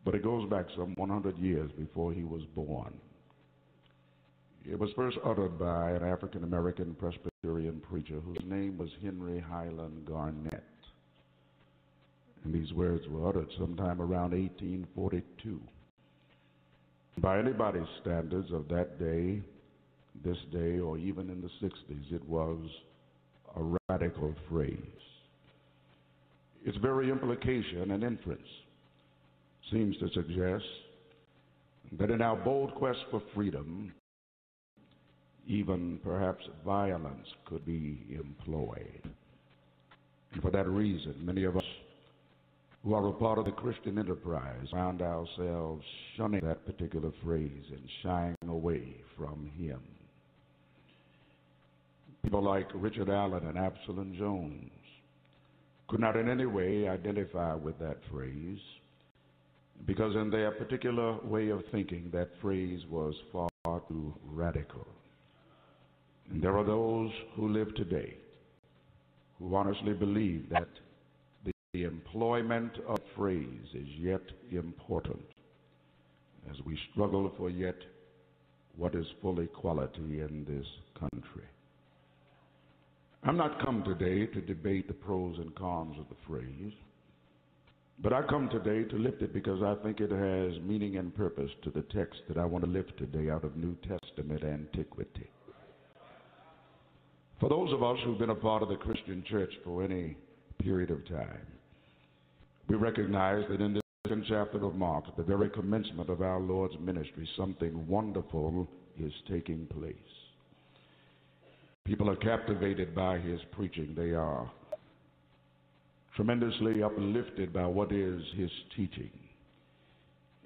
but it goes back some 100 years before he was born. It was first uttered by an African American Presbyterian preacher whose name was Henry Highland Garnet. And these words were uttered sometime around 1842. By anybody's standards of that day, this day, or even in the 60s, it was a radical phrase. Its very implication and inference seems to suggest that in our bold quest for freedom, even perhaps violence could be employed. And for that reason, many of us who are a part of the Christian enterprise found ourselves shunning that particular phrase and shying away from him. People like Richard Allen and Absalom Jones could not in any way identify with that phrase because, in their particular way of thinking, that phrase was far too radical. And there are those who live today who honestly believe that the employment of phrase is yet important as we struggle for yet what is full equality in this country. I'm not come today to debate the pros and cons of the phrase, but I come today to lift it because I think it has meaning and purpose to the text that I want to lift today out of New Testament antiquity. For those of us who've been a part of the Christian church for any period of time, we recognize that in this second chapter of Mark, at the very commencement of our Lord's ministry, something wonderful is taking place. People are captivated by his preaching. They are tremendously uplifted by what is his teaching.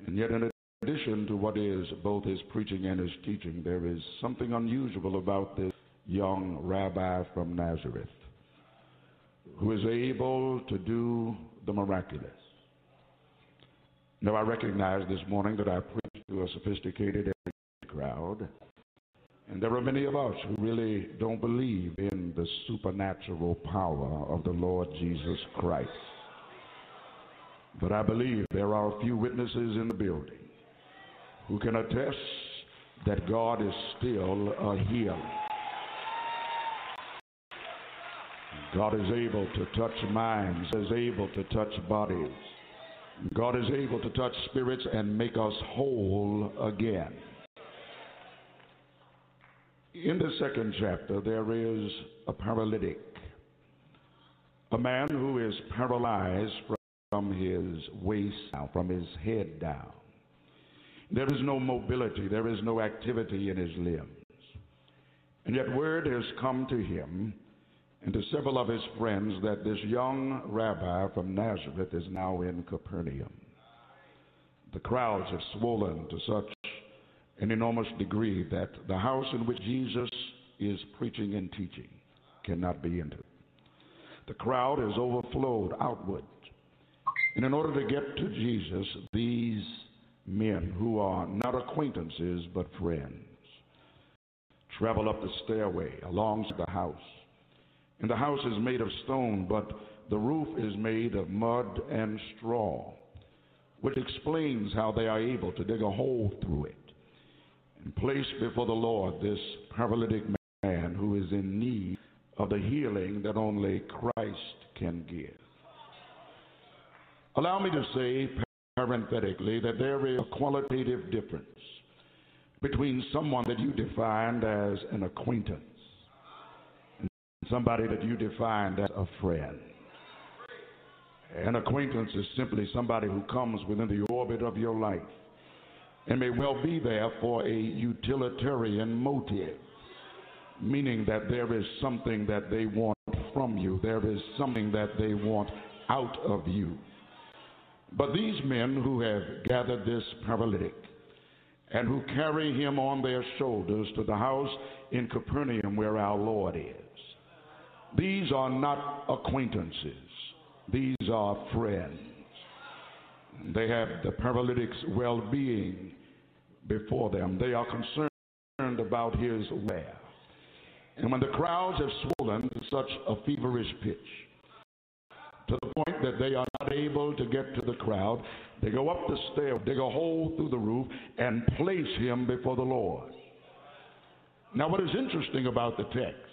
And yet, in addition to what is both his preaching and his teaching, there is something unusual about this young rabbi from Nazareth who is able to do the miraculous. Now, I recognize this morning that I preach to a sophisticated crowd, and there are many of us who really don't believe in the supernatural power of the Lord Jesus Christ. But I believe there are a few witnesses in the building who can attest that God is still a healer. God is able to touch minds, is able to touch bodies. God is able to touch spirits and make us whole again. In the second chapter, there is a paralytic, a man who is paralyzed from his waist down, from his head down. There is no mobility, there is no activity in his limbs. And yet, word has come to him and to several of his friends that this young rabbi from Nazareth is now in Capernaum. The crowds have swollen to such an enormous degree that the house in which Jesus is preaching and teaching cannot be entered. The crowd has overflowed outward. And in order to get to Jesus, these men who are not acquaintances but friends travel up the stairway alongside the house. And the house is made of stone, but the roof is made of mud and straw, which explains how they are able to dig a hole through it and place before the Lord this paralytic man who is in need of the healing that only Christ can give. Allow me to say parenthetically that there is a qualitative difference between someone that you defined as an acquaintance somebody that you defined as a friend. An acquaintance is simply somebody who comes within the orbit of your life and may well be there for a utilitarian motive, meaning that there is something that they want from you, there is something that they want out of you. But these men who have gathered this paralytic and who carry him on their shoulders to the house in Capernaum where our Lord is, these are not acquaintances, these are friends. They have the paralytic's well being before them. They are concerned about his wear. And when the crowds have swollen to such a feverish pitch, to the point that they are not able to get to the crowd, they go up the stair, dig a hole through the roof, and place him before the Lord. Now, what is interesting about the text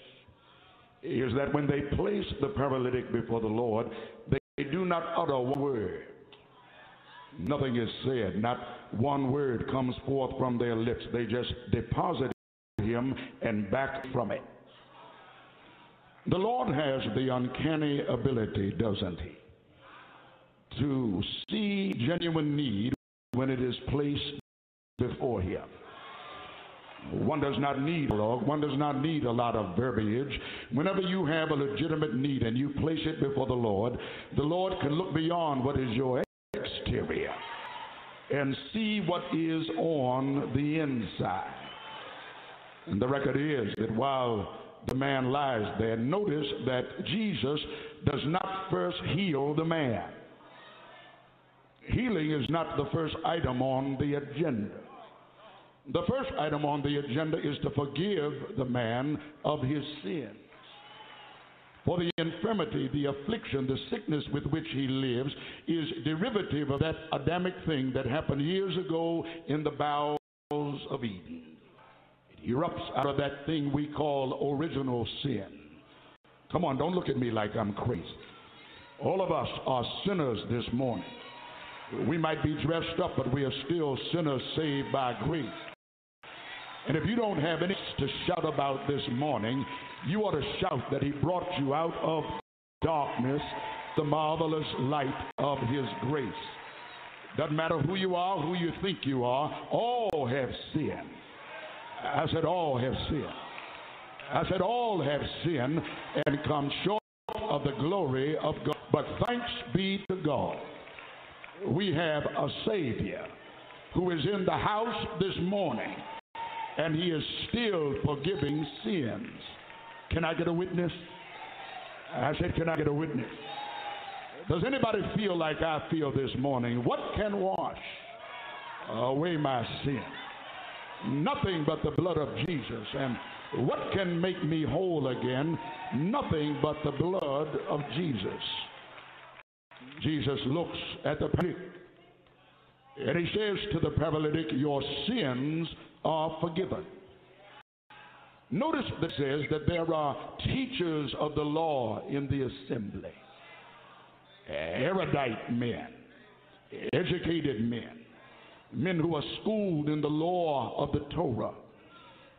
is that when they place the paralytic before the Lord, they do not utter one word. Nothing is said. Not one word comes forth from their lips. They just deposit him and back from it. The Lord has the uncanny ability, doesn't he, to see genuine need when it is placed before him. One does not need one does not need a lot of verbiage. Whenever you have a legitimate need and you place it before the Lord, the Lord can look beyond what is your exterior and see what is on the inside. And the record is that while the man lies there, notice that Jesus does not first heal the man. Healing is not the first item on the agenda. The first item on the agenda is to forgive the man of his sins. For the infirmity, the affliction, the sickness with which he lives is derivative of that Adamic thing that happened years ago in the bowels of Eden. It erupts out of that thing we call original sin. Come on, don't look at me like I'm crazy. All of us are sinners this morning. We might be dressed up, but we are still sinners saved by grace. And if you don't have any to shout about this morning, you ought to shout that He brought you out of darkness, the marvelous light of His grace. Doesn't matter who you are, who you think you are, all have sinned. I said, all have sinned. I said, all have sinned and come short of the glory of God. But thanks be to God, we have a Savior who is in the house this morning and he is still forgiving sins. Can I get a witness? I said, Can I get a witness? Does anybody feel like I feel this morning? What can wash away my sin? Nothing but the blood of Jesus. And what can make me whole again? Nothing but the blood of Jesus. Jesus looks at the paralytic and he says to the paralytic, Your sins are forgiven. Notice that says that there are teachers of the law in the assembly, erudite men, educated men, men who are schooled in the law of the Torah.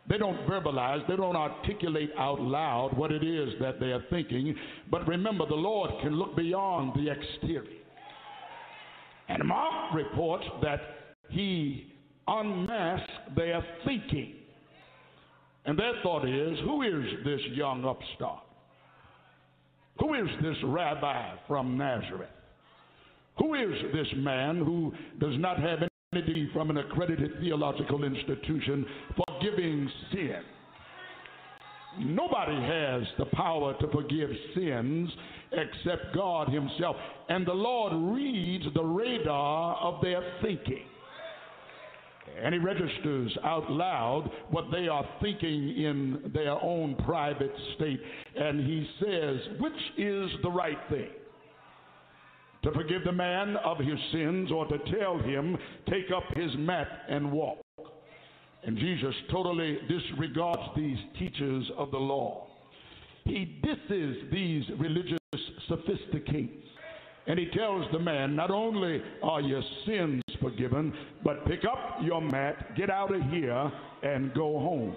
They don't verbalize, they don't articulate out loud what it is that they are thinking, but remember, the Lord can look beyond the exterior. And Mark reports that he unmask their thinking. And their thought is who is this young upstart? Who is this rabbi from Nazareth? Who is this man who does not have any degree from an accredited theological institution for forgiving sin. Nobody has the power to forgive sins except God Himself. And the Lord reads the radar of their thinking. And He registers out loud what they are thinking in their own private state. And He says, which is the right thing? To forgive the man of his sins or to tell him, take up his mat and walk. And Jesus totally disregards these teachers of the law. He disses these religious sophisticates. And he tells the man, not only are your sins forgiven, but pick up your mat, get out of here, and go home.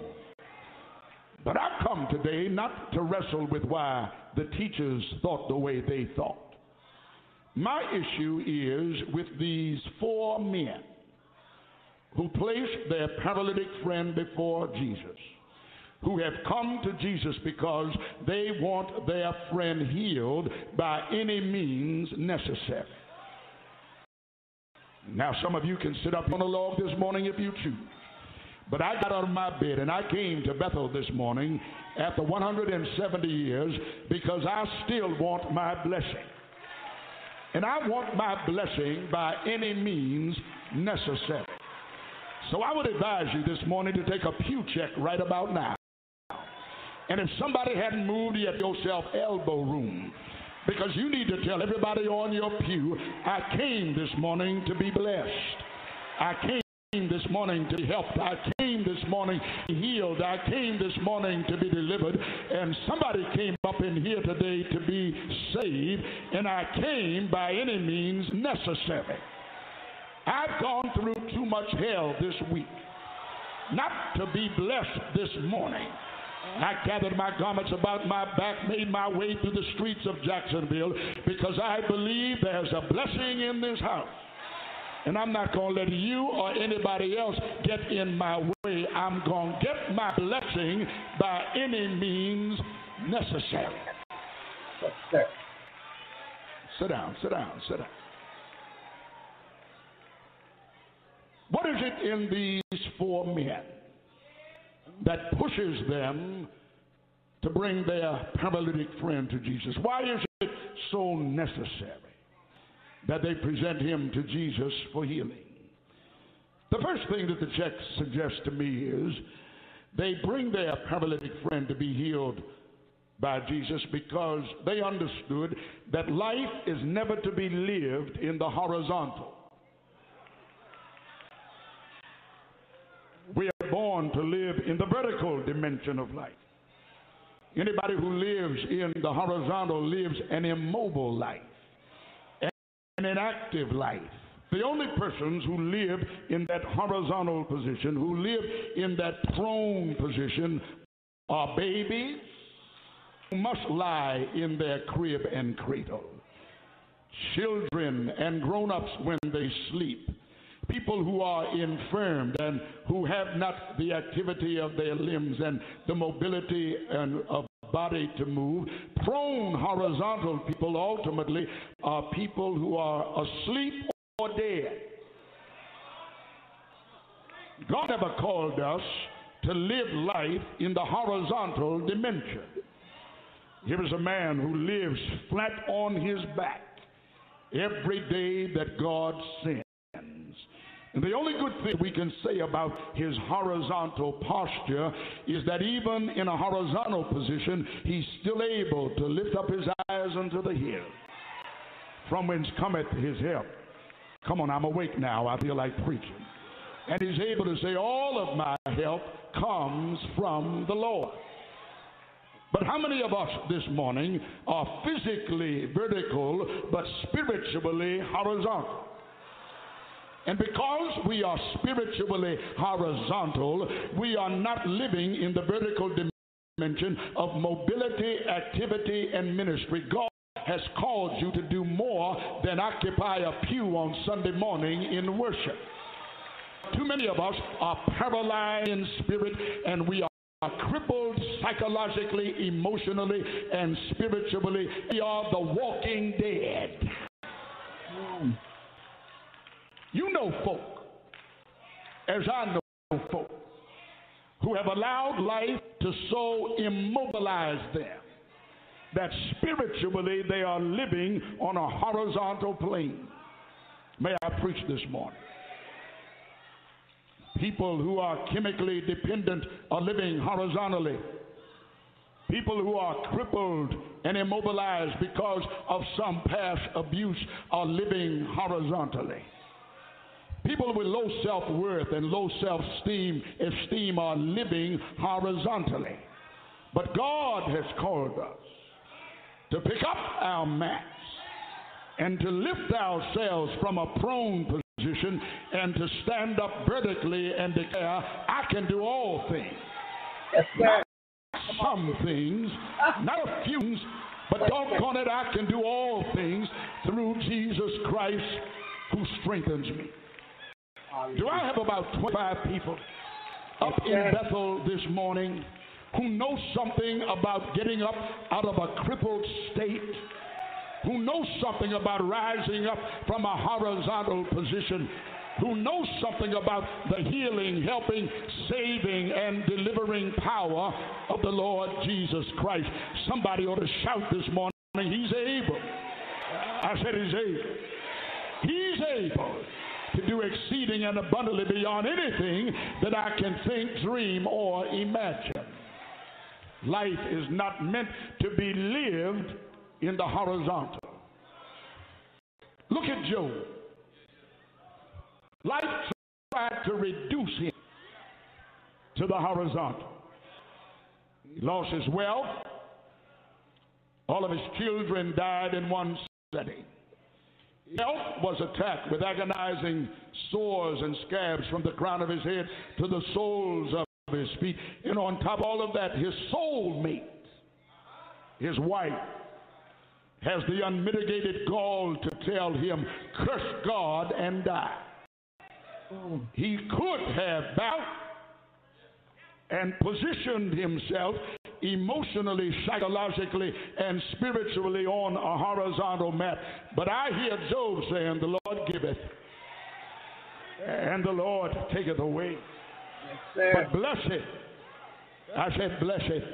But I come today not to wrestle with why the teachers thought the way they thought. My issue is with these four men who placed their paralytic friend before Jesus, who have come to Jesus because they want their friend healed by any means necessary. Now, some of you can sit up on the log this morning if you choose. But I got out of my bed and I came to Bethel this morning after 170 years because I still want my blessing. And I want my blessing by any means necessary. So I would advise you this morning to take a pew check right about now. And if somebody hadn't moved yet, yourself elbow room. Because you need to tell everybody on your pew, I came this morning to be blessed. I came this morning to be helped. I came this morning healed. I came this morning to be delivered. And somebody came up in here today to be saved. And I came by any means necessary. I've gone through too much hell this week not to be blessed this morning. I gathered my garments about my back, made my way through the streets of Jacksonville because I believe there's a blessing in this house. And I'm not going to let you or anybody else get in my way. I'm going to get my blessing by any means necessary. Sit down, sit down, sit down. What is it in these four men that pushes them to bring their paralytic friend to Jesus? Why is it so necessary that they present him to Jesus for healing? The first thing that the text suggests to me is they bring their paralytic friend to be healed by Jesus because they understood that life is never to be lived in the horizontal. We are born to live in the vertical dimension of life. Anybody who lives in the horizontal lives an immobile life, an inactive life. The only persons who live in that horizontal position, who live in that prone position, are babies who must lie in their crib and cradle, children and grown ups when they sleep people who are infirmed and who have not the activity of their limbs and the mobility and of body to move. Prone horizontal people ultimately are people who are asleep or dead. God never called us to live life in the horizontal dimension. Here is a man who lives flat on his back every day that God sent. And the only good thing we can say about his horizontal posture is that even in a horizontal position, he's still able to lift up his eyes unto the hill, from whence cometh his help. Come on, I'm awake now. I feel like preaching. And he's able to say, All of my help comes from the Lord. But how many of us this morning are physically vertical but spiritually horizontal? And because we are spiritually horizontal, we are not living in the vertical dimension of mobility, activity, and ministry. God has called you to do more than occupy a pew on Sunday morning in worship. Too many of us are paralyzed in spirit and we are crippled psychologically, emotionally, and spiritually. We are the walking dead. You know folk as I know folk who have allowed life to so immobilize them that spiritually they are living on a horizontal plane. May I preach this morning? People who are chemically dependent are living horizontally. People who are crippled and immobilized because of some past abuse are living horizontally. People with low self worth and low self esteem esteem are living horizontally. But God has called us to pick up our mats and to lift ourselves from a prone position and to stand up vertically and declare, I can do all things. Yes, sir. Some things, not a few things, but doggone it, I can do all things through Jesus Christ who strengthens me. Do I have about 25 people up in Bethel this morning who know something about getting up out of a crippled state? Who know something about rising up from a horizontal position? Who knows something about the healing, helping, saving, and delivering power of the Lord Jesus Christ? Somebody ought to shout this morning, He's able. I said, He's able. He's able to do exceeding and abundantly beyond anything that I can think, dream, or imagine. Life is not meant to be lived in the horizontal. Look at Job. Life tried to reduce him to the horizontal. He lost his wealth. All of his children died in one setting. Health was attacked with agonizing sores and scabs from the crown of his head to the soles of his feet. And on top of all of that, his soulmate, his wife, has the unmitigated gall to tell him, curse God and die. He could have bowed and positioned himself emotionally, psychologically, and spiritually on a horizontal map. But I hear Job saying, The Lord giveth, and the Lord taketh away. Yes. But blessed, I said, blessed.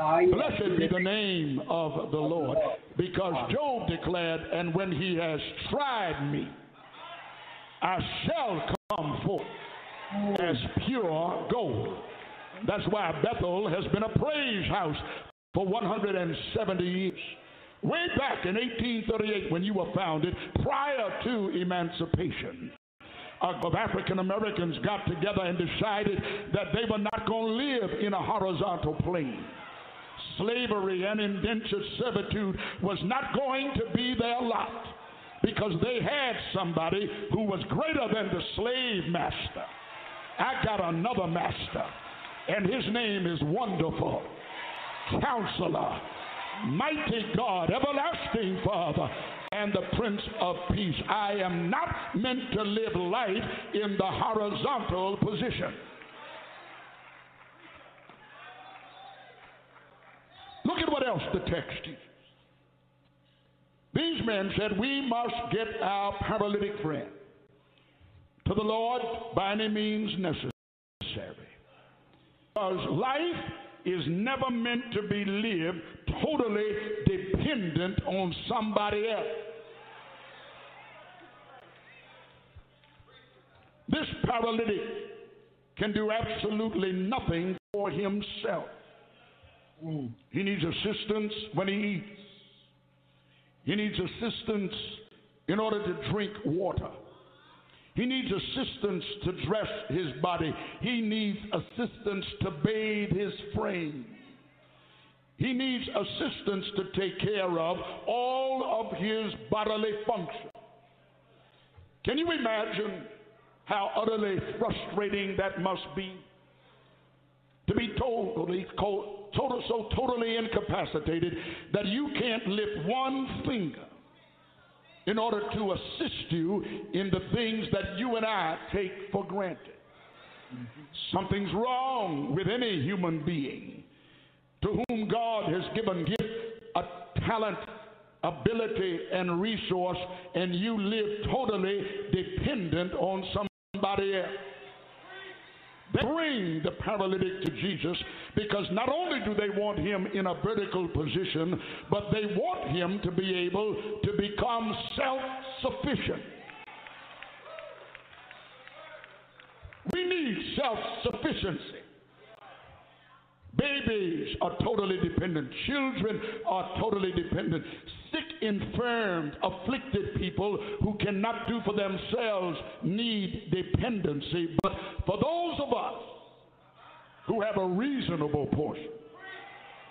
Ah, yes. Blessed be the name of the Lord. Because Job declared, And when he has tried me, I shall come forth as pure gold. That's why Bethel has been a praise house for 170 years. Way back in 1838, when you were founded, prior to emancipation, of African Americans got together and decided that they were not going to live in a horizontal plane. Slavery and indentured servitude was not going to be their lot because they had somebody who was greater than the slave master. I got another master, and his name is Wonderful, Counselor, Mighty God, Everlasting Father, and the Prince of Peace. I am not meant to live life in the horizontal position. Look at what else the text teaches. These men said, We must get our paralytic friend to the Lord by any means necessary. Because life is never meant to be lived totally dependent on somebody else. This paralytic can do absolutely nothing for himself. He needs assistance when he eats. He needs assistance in order to drink water. He needs assistance to dress his body. He needs assistance to bathe his frame. He needs assistance to take care of all of his bodily function. Can you imagine how utterly frustrating that must be? To be totally, total, so totally incapacitated that you can't lift one finger in order to assist you in the things that you and I take for granted. Something's wrong with any human being to whom God has given gift, a talent, ability, and resource, and you live totally dependent on somebody else. Bring the paralytic to Jesus because not only do they want him in a vertical position, but they want him to be able to become self sufficient. We need self sufficiency. Babies are totally dependent. Children are totally dependent. Sick, infirmed, afflicted people who cannot do for themselves need dependency. But for those of us who have a reasonable portion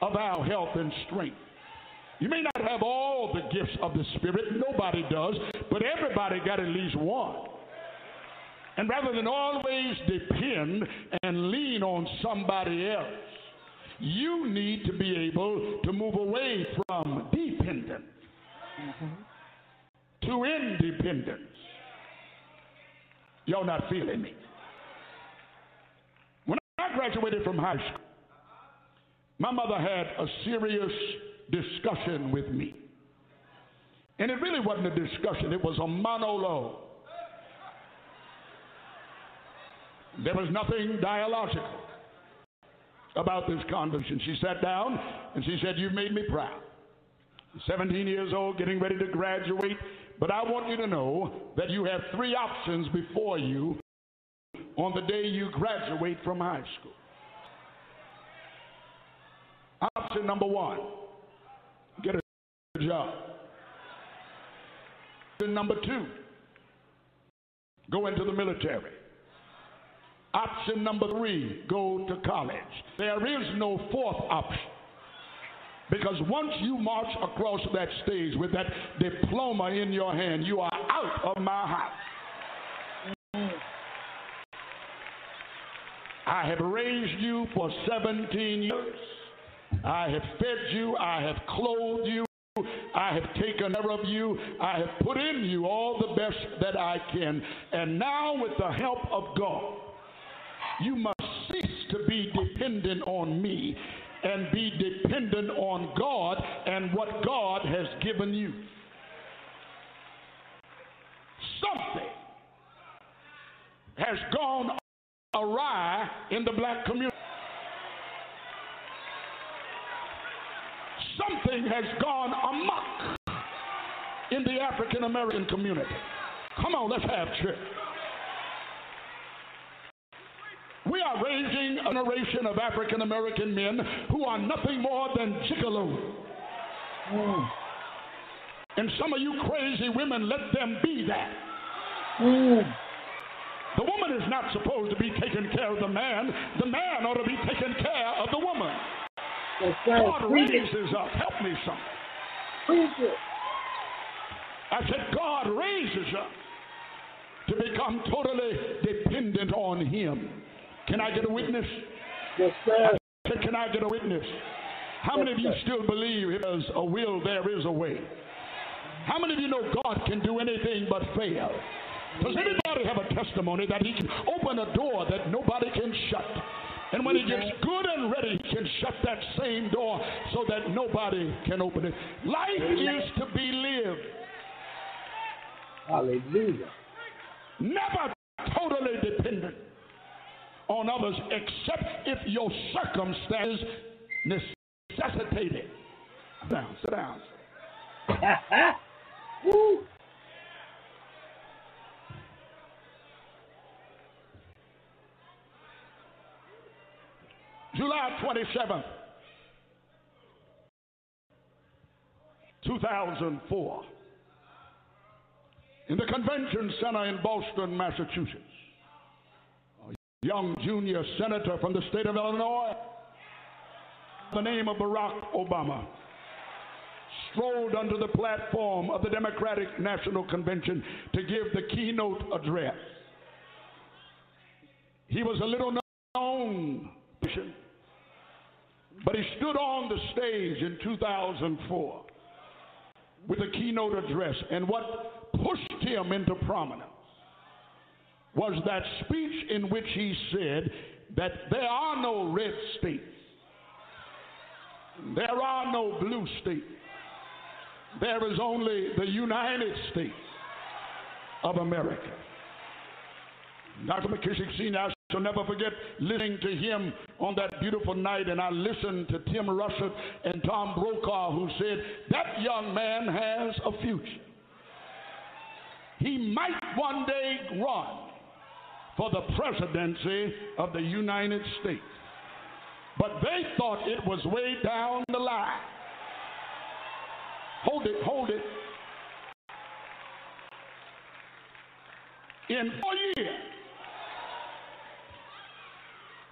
of our health and strength, you may not have all the gifts of the Spirit, nobody does, but everybody got at least one. And rather than always depend and lean on somebody else, you need to be able to move away from dependence to independence. Y'all not feeling me? When I graduated from high school, my mother had a serious discussion with me. And it really wasn't a discussion, it was a monologue. There was nothing dialogical about this conversation. She sat down and she said, You've made me proud. 17 years old, getting ready to graduate, but I want you to know that you have three options before you on the day you graduate from high school. Option number one get a job. Option number two go into the military. Option number three, go to college. There is no fourth option. Because once you march across that stage with that diploma in your hand, you are out of my house. I have raised you for 17 years. I have fed you. I have clothed you. I have taken care of you. I have put in you all the best that I can. And now, with the help of God, you must cease to be dependent on me and be dependent on God and what God has given you. Something has gone awry in the black community. Something has gone amok in the African American community. Come on, let's have church. We are raising a generation of African American men who are nothing more than gigolos. Mm. And some of you crazy women, let them be that. Mm. The woman is not supposed to be taking care of the man. The man ought to be taking care of the woman. God raises up. Help me, son. I said, God raises up to become totally dependent on Him. Can I get a witness? Yes, sir. Said, Can I get a witness? How many of you still believe if there's a will, there is a way? How many of you know God can do anything but fail? Does anybody have a testimony that He can open a door that nobody can shut? And when He gets good and ready, He can shut that same door so that nobody can open it. Life is to be lived. Hallelujah. Never totally dependent on others except if your circumstances necessitate it. Sit down, sit down. Woo. July 27th, 2004, in the Convention Center in Boston, Massachusetts. Young junior senator from the state of Illinois, the name of Barack Obama, strolled under the platform of the Democratic National Convention to give the keynote address. He was a little known but he stood on the stage in 2004 with a keynote address, and what pushed him into prominence was that speech in which he said that there are no red states, there are no blue states, there is only the United States of America. Dr. McKissick Sr., I shall never forget listening to him on that beautiful night, and I listened to Tim Russert and Tom Brokaw, who said, That young man has a future. He might one day run for the presidency of the United States. But they thought it was way down the line. Hold it, hold it. In four years,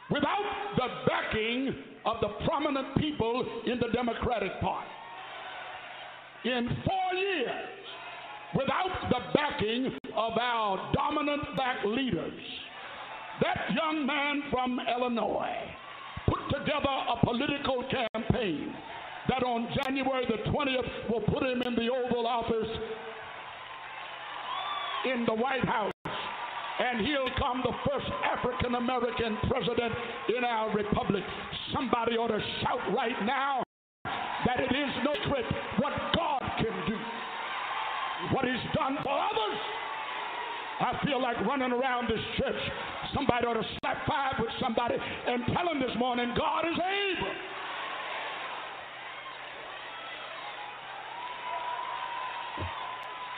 without the backing of the prominent people in the Democratic Party, in four years, without the backing of our dominant black leaders, that young man from Illinois put together a political campaign that on January the 20th will put him in the Oval Office in the White House. And he'll come the first African American president in our republic. Somebody ought to shout right now that it is no secret what He's done for others. I feel like running around this church. Somebody ought to slap five with somebody and tell them this morning God is able.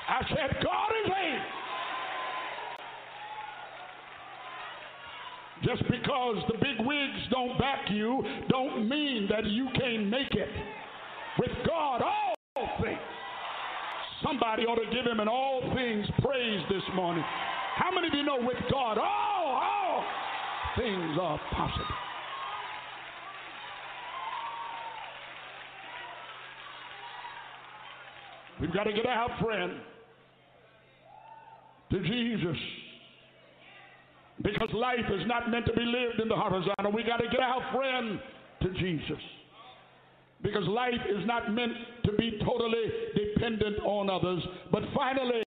I said, God is able. Just because the big wigs don't back you, don't mean that you can't make it. With God, all things. Somebody ought to give him an all things praise this morning. How many of you know with God, all, all things are possible? We've got to get our friend to Jesus. Because life is not meant to be lived in the horizontal. We've got to get our friend to Jesus. Because life is not meant to be totally dependent on others. But finally,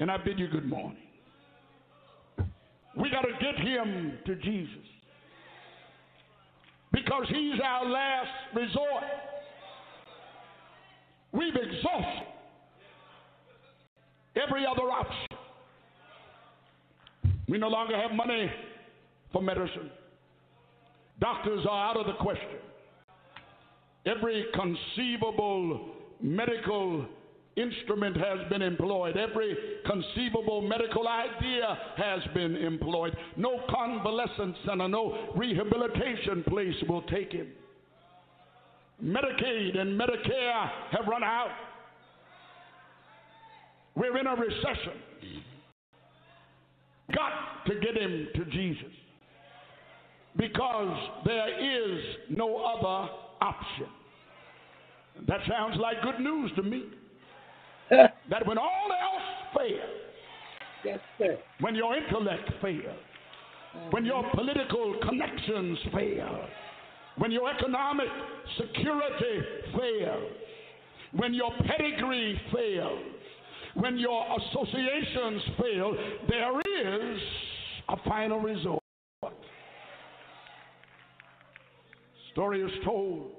and I bid you good morning, we got to get him to Jesus. Because he's our last resort. We've exhausted every other option. We no longer have money for medicine. Doctors are out of the question. Every conceivable medical instrument has been employed. Every conceivable medical idea has been employed. No convalescent center, no rehabilitation place will take him. Medicaid and Medicare have run out. We're in a recession. Got to get him to Jesus because there is no other option. That sounds like good news to me. that when all else fails, Yes, sir. when your intellect fails, when your political connections fail, when your economic security fails, when your pedigree fails, when your associations fail, there is a final resort. Story is told.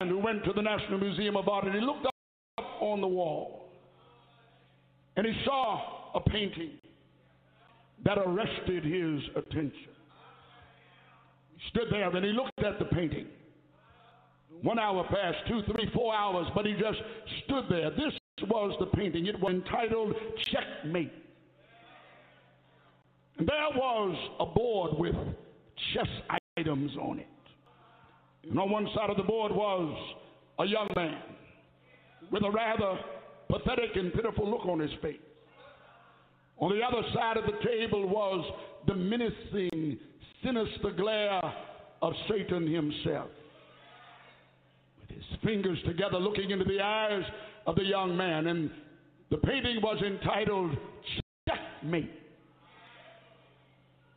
And who went to the National Museum of Art and he looked up on the wall and he saw a painting that arrested his attention. He stood there and he looked at the painting. One hour passed, two, three, four hours, but he just stood there. This was the painting. It was entitled Checkmate. And there was a board with chess items on it. And on one side of the board was a young man with a rather pathetic and pitiful look on his face. On the other side of the table was the menacing, sinister glare of Satan himself. With his fingers together, looking into the eyes of the young man. And the painting was entitled Checkmate.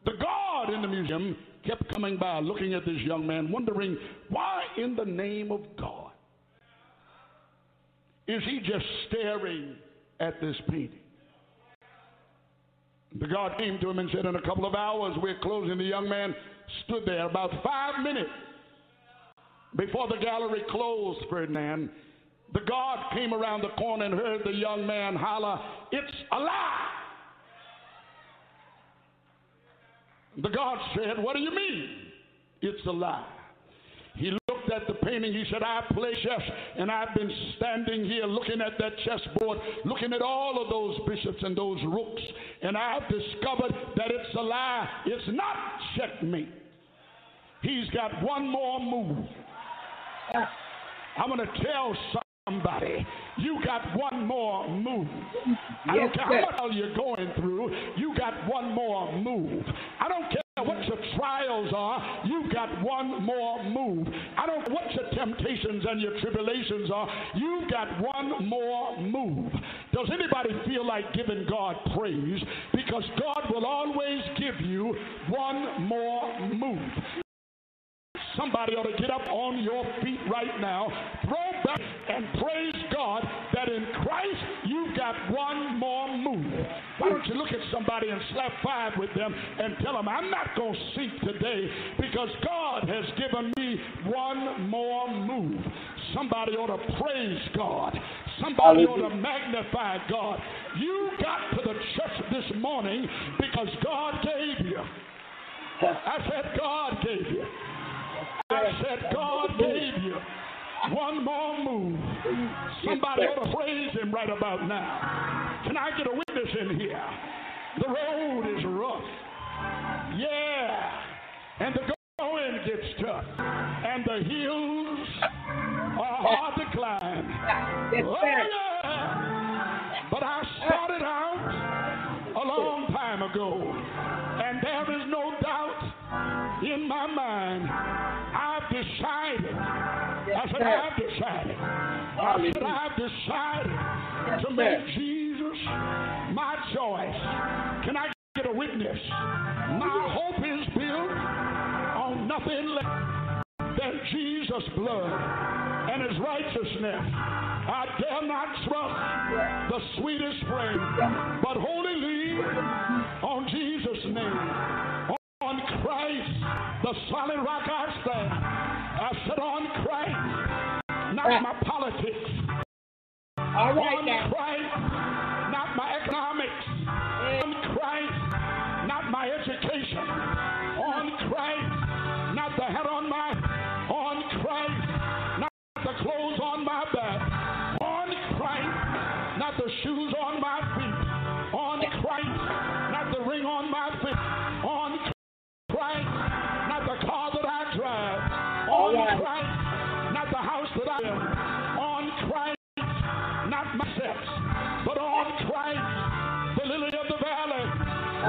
The guard in the museum kept coming by, looking at this young man, wondering why in the name of God is he just staring at this painting? The guard came to him and said, In a couple of hours, we're closing. The young man stood there about five minutes before the gallery closed, Ferdinand. The guard came around the corner and heard the young man holler, It's a lie. The God said, What do you mean? It's a lie. He looked at the painting. He said, I play chess, and I've been standing here looking at that chessboard, looking at all of those bishops and those rooks, and I've discovered that it's a lie. It's not checkmate. He's got one more move. I'm going to tell somebody, you got one more move. I don't care how much you're going through, you got one more move. I don't care what your trials are, you got one more move. I don't care what your temptations and your tribulations are, you got one more move. Does anybody feel like giving God praise? Because God will always give you one more move. Somebody ought to get up on your feet right now, throw back, and praise God that in Christ you've got one more move. Why don't you look at somebody and slap five with them and tell them, I'm not going to sink today because God has given me one more move. Somebody ought to praise God. Somebody ought to magnify God. You got to the church this morning because God gave you. I said, God gave you. I said, God gave you one more move. Somebody ought to praise him right about now. Can I get a witness in here? The road is rough. Yeah. And the going gets tough. And the hills are hard to climb. Oh, yeah. But I started out a long time ago, and there is no doubt in my mind. Decided. Said, sir. I've decided. I said, I've decided to make Jesus my choice. Can I get a witness? My hope is built on nothing less than Jesus' blood and his righteousness. I dare not trust the sweetest spring, but wholly lean on Jesus' name. On Christ, the solid rock I stand. I said on Christ, not my politics. All right now. Christ,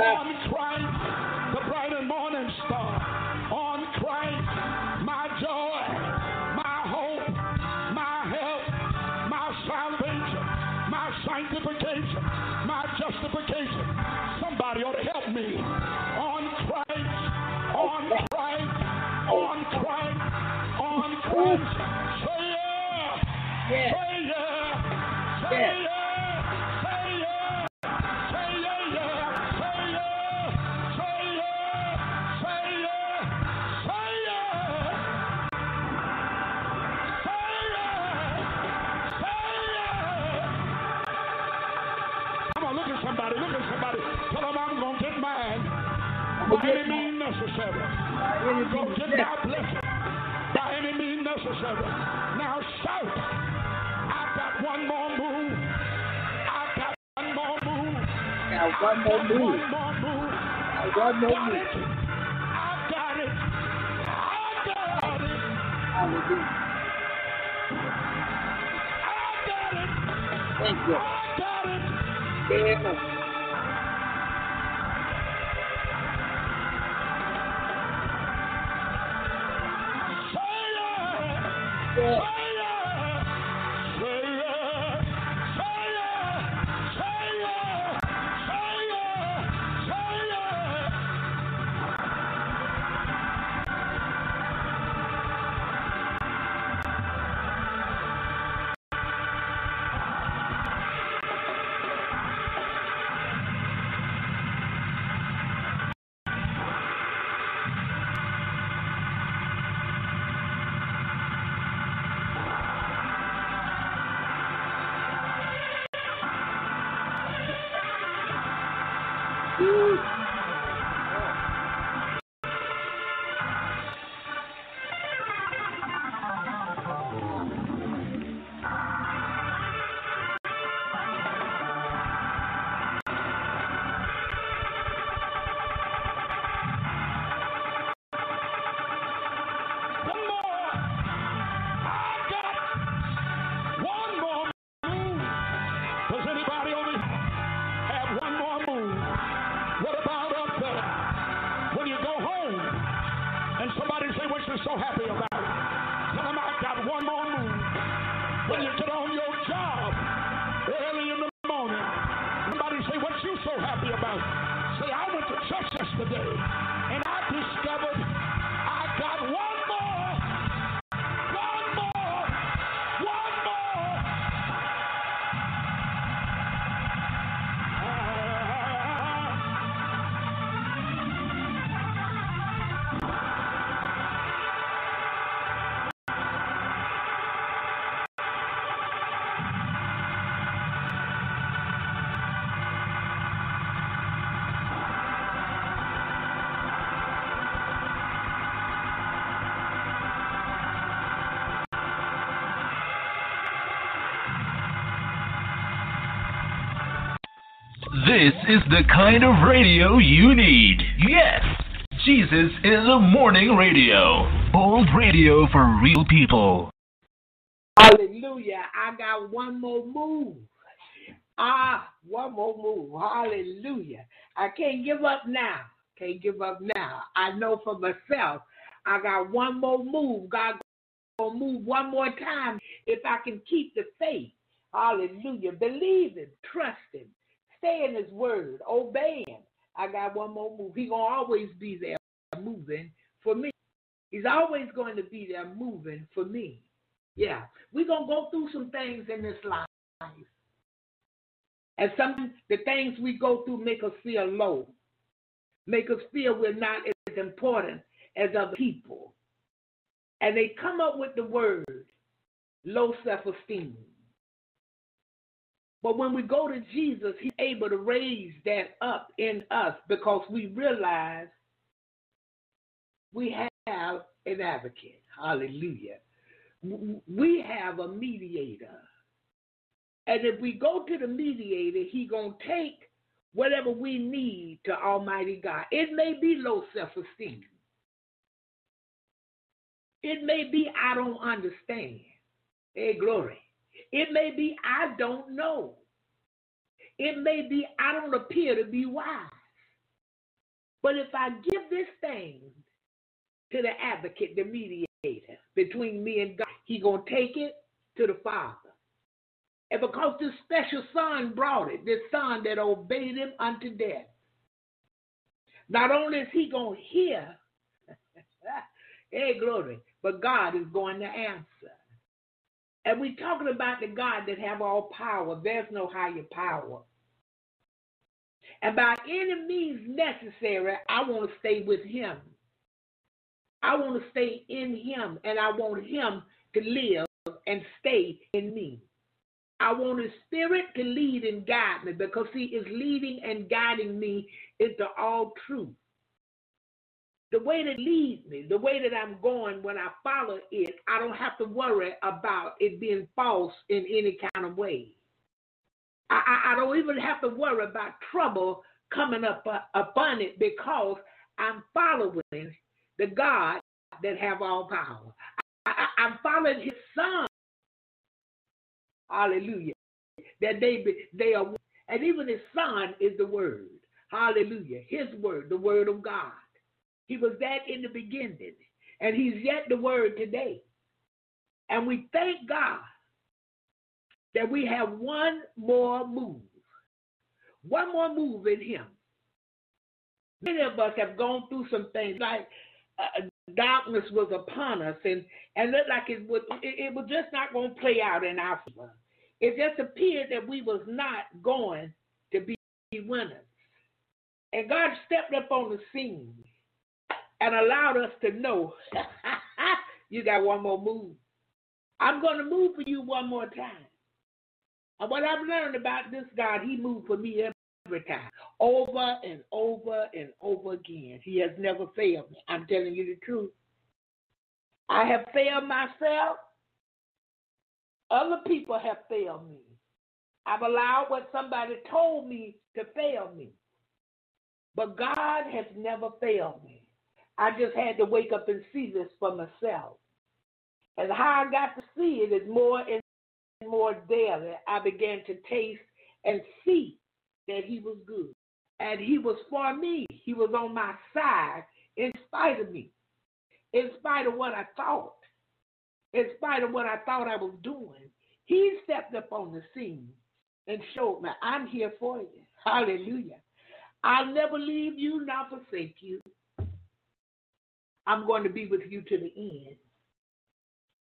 On Christ, the bright and morning star. On Christ, my joy, my hope, my help, my salvation, my sanctification, my justification. Somebody ought to help me. On Christ, on Christ, on Christ, on Christ. Say yeah. Say yeah. Necessary. To get my blessing. By any means necessary. Now shout. I've got one more move. I've got one more move. Now, one more move. I've got more move. One Got it. I've got it. I've got it. Hallelujah. I've got it. Thank you. I've got it. Yeah. This is the kind of radio you need. Yes, Jesus In The Morning radio. Bold radio for real people. Hallelujah. I got one more move. Ah, one more move. Hallelujah. I can't give up now. Can't give up now. I know for myself, I got one more move. God gonna move one more time if I can keep the faith. Hallelujah. Believe Him, trust Him, stay in His word, obeying. I got one more move. He gonna always be there moving for me. He's always going to be there moving for me. Yeah, we're going to go through some things in this life. And some the things we go through make us feel low, make us feel we're not as important as other people. And they come up with the word low self esteem. But when we go to Jesus, He's able to raise that up in us because we realize we have an advocate. Hallelujah. We have a mediator. And if we go to the mediator, he going to take whatever we need to Almighty God. It may be low self-esteem. It may be I don't understand. Hey, glory. It may be I don't know. It may be I don't appear to be wise. But if I give this thing to the advocate, the mediator between me and God, he going to take it to the Father. And because this special son brought it, this son that obeyed him unto death, not only is he going to hear, hey, glory, but God is going to answer. And we're talking about the God that have all power. There's no higher power. And by any means necessary, I want to stay with him. I want to stay in him, and I want him to live and stay in me. I want his spirit to lead and guide me because he is leading and guiding me into all truth. The way that leads me, the way that I'm going when I follow it, I don't have to worry about it being false in any kind of way. I, I, I don't even have to worry about trouble coming up uh, upon it because I'm following the God that have all power. I, I'm following his son. Hallelujah. That they be, they are and even his son is the word. Hallelujah. His word, the word of God. He was that in the beginning. And he's yet the word today. And we thank God that we have one more move. One more move in him. Many of us have gone through some things like uh, darkness was upon us and, and looked like it was, it, it was just not going to play out in our favor. It just appeared that we was not going to be winners. And God stepped up on the scene and allowed us to know you got one more move. I'm going to move for you one more time. And what I've learned about this God, He moved for me every time, over and over and over again. He has never failed me. I'm telling you the truth. I have failed myself. Other people have failed me. I've allowed what somebody told me to fail me. But God has never failed me. I just had to wake up and see this for myself. And how I got to see it is more and more daily. I began to taste and see that He was good. And He was for me. He was on my side in spite of me, in spite of what I thought. in spite of what I thought I was doing, he stepped up on the scene and showed me, I'm here for you. Hallelujah. I'll never leave you nor forsake you. I'm going to be with you to the end.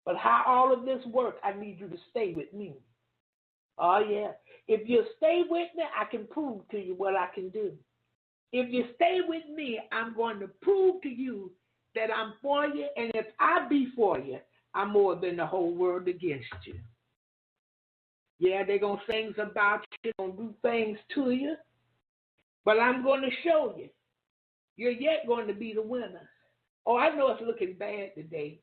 But how all of this work, I need you to stay with me. Oh, yeah. If you stay with me, I can prove to you what I can do. If you stay with me, I'm going to prove to you that I'm for you. And if I be for you, I'm more than the whole world against you. Yeah, they're going to things about you, going to do things to you. But I'm going to show you. You're yet going to be the winner. Oh, I know it's looking bad today.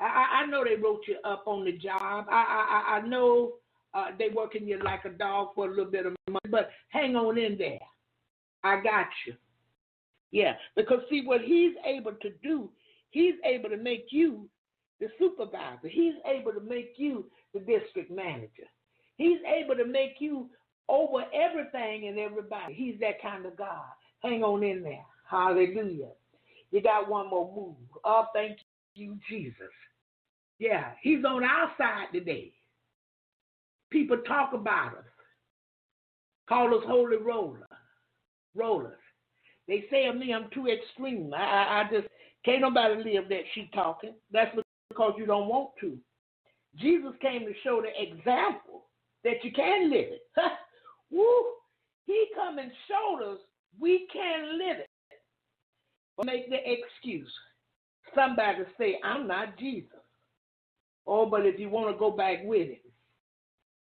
I, I know they wrote you up on the job. I I, I know uh, they working you like a dog for a little bit of money, but hang on in there. I got you. Yeah, because see what he's able to do, he's able to make you the supervisor. He's able to make you the district manager. He's able to make you over everything and everybody. He's that kind of God. Hang on in there. Hallelujah. You got one more move. Oh, thank you, Jesus. Yeah, he's on our side today. People talk about us, call us holy roller, rollers. They say of me I'm too extreme. I, I, I just can't nobody live that she talking. That's because you don't want to. Jesus came to show the example that you can live it. Woo! He come and showed us we can live it. Make the excuse. Somebody say, I'm not Jesus. Oh, but if you want to go back with him,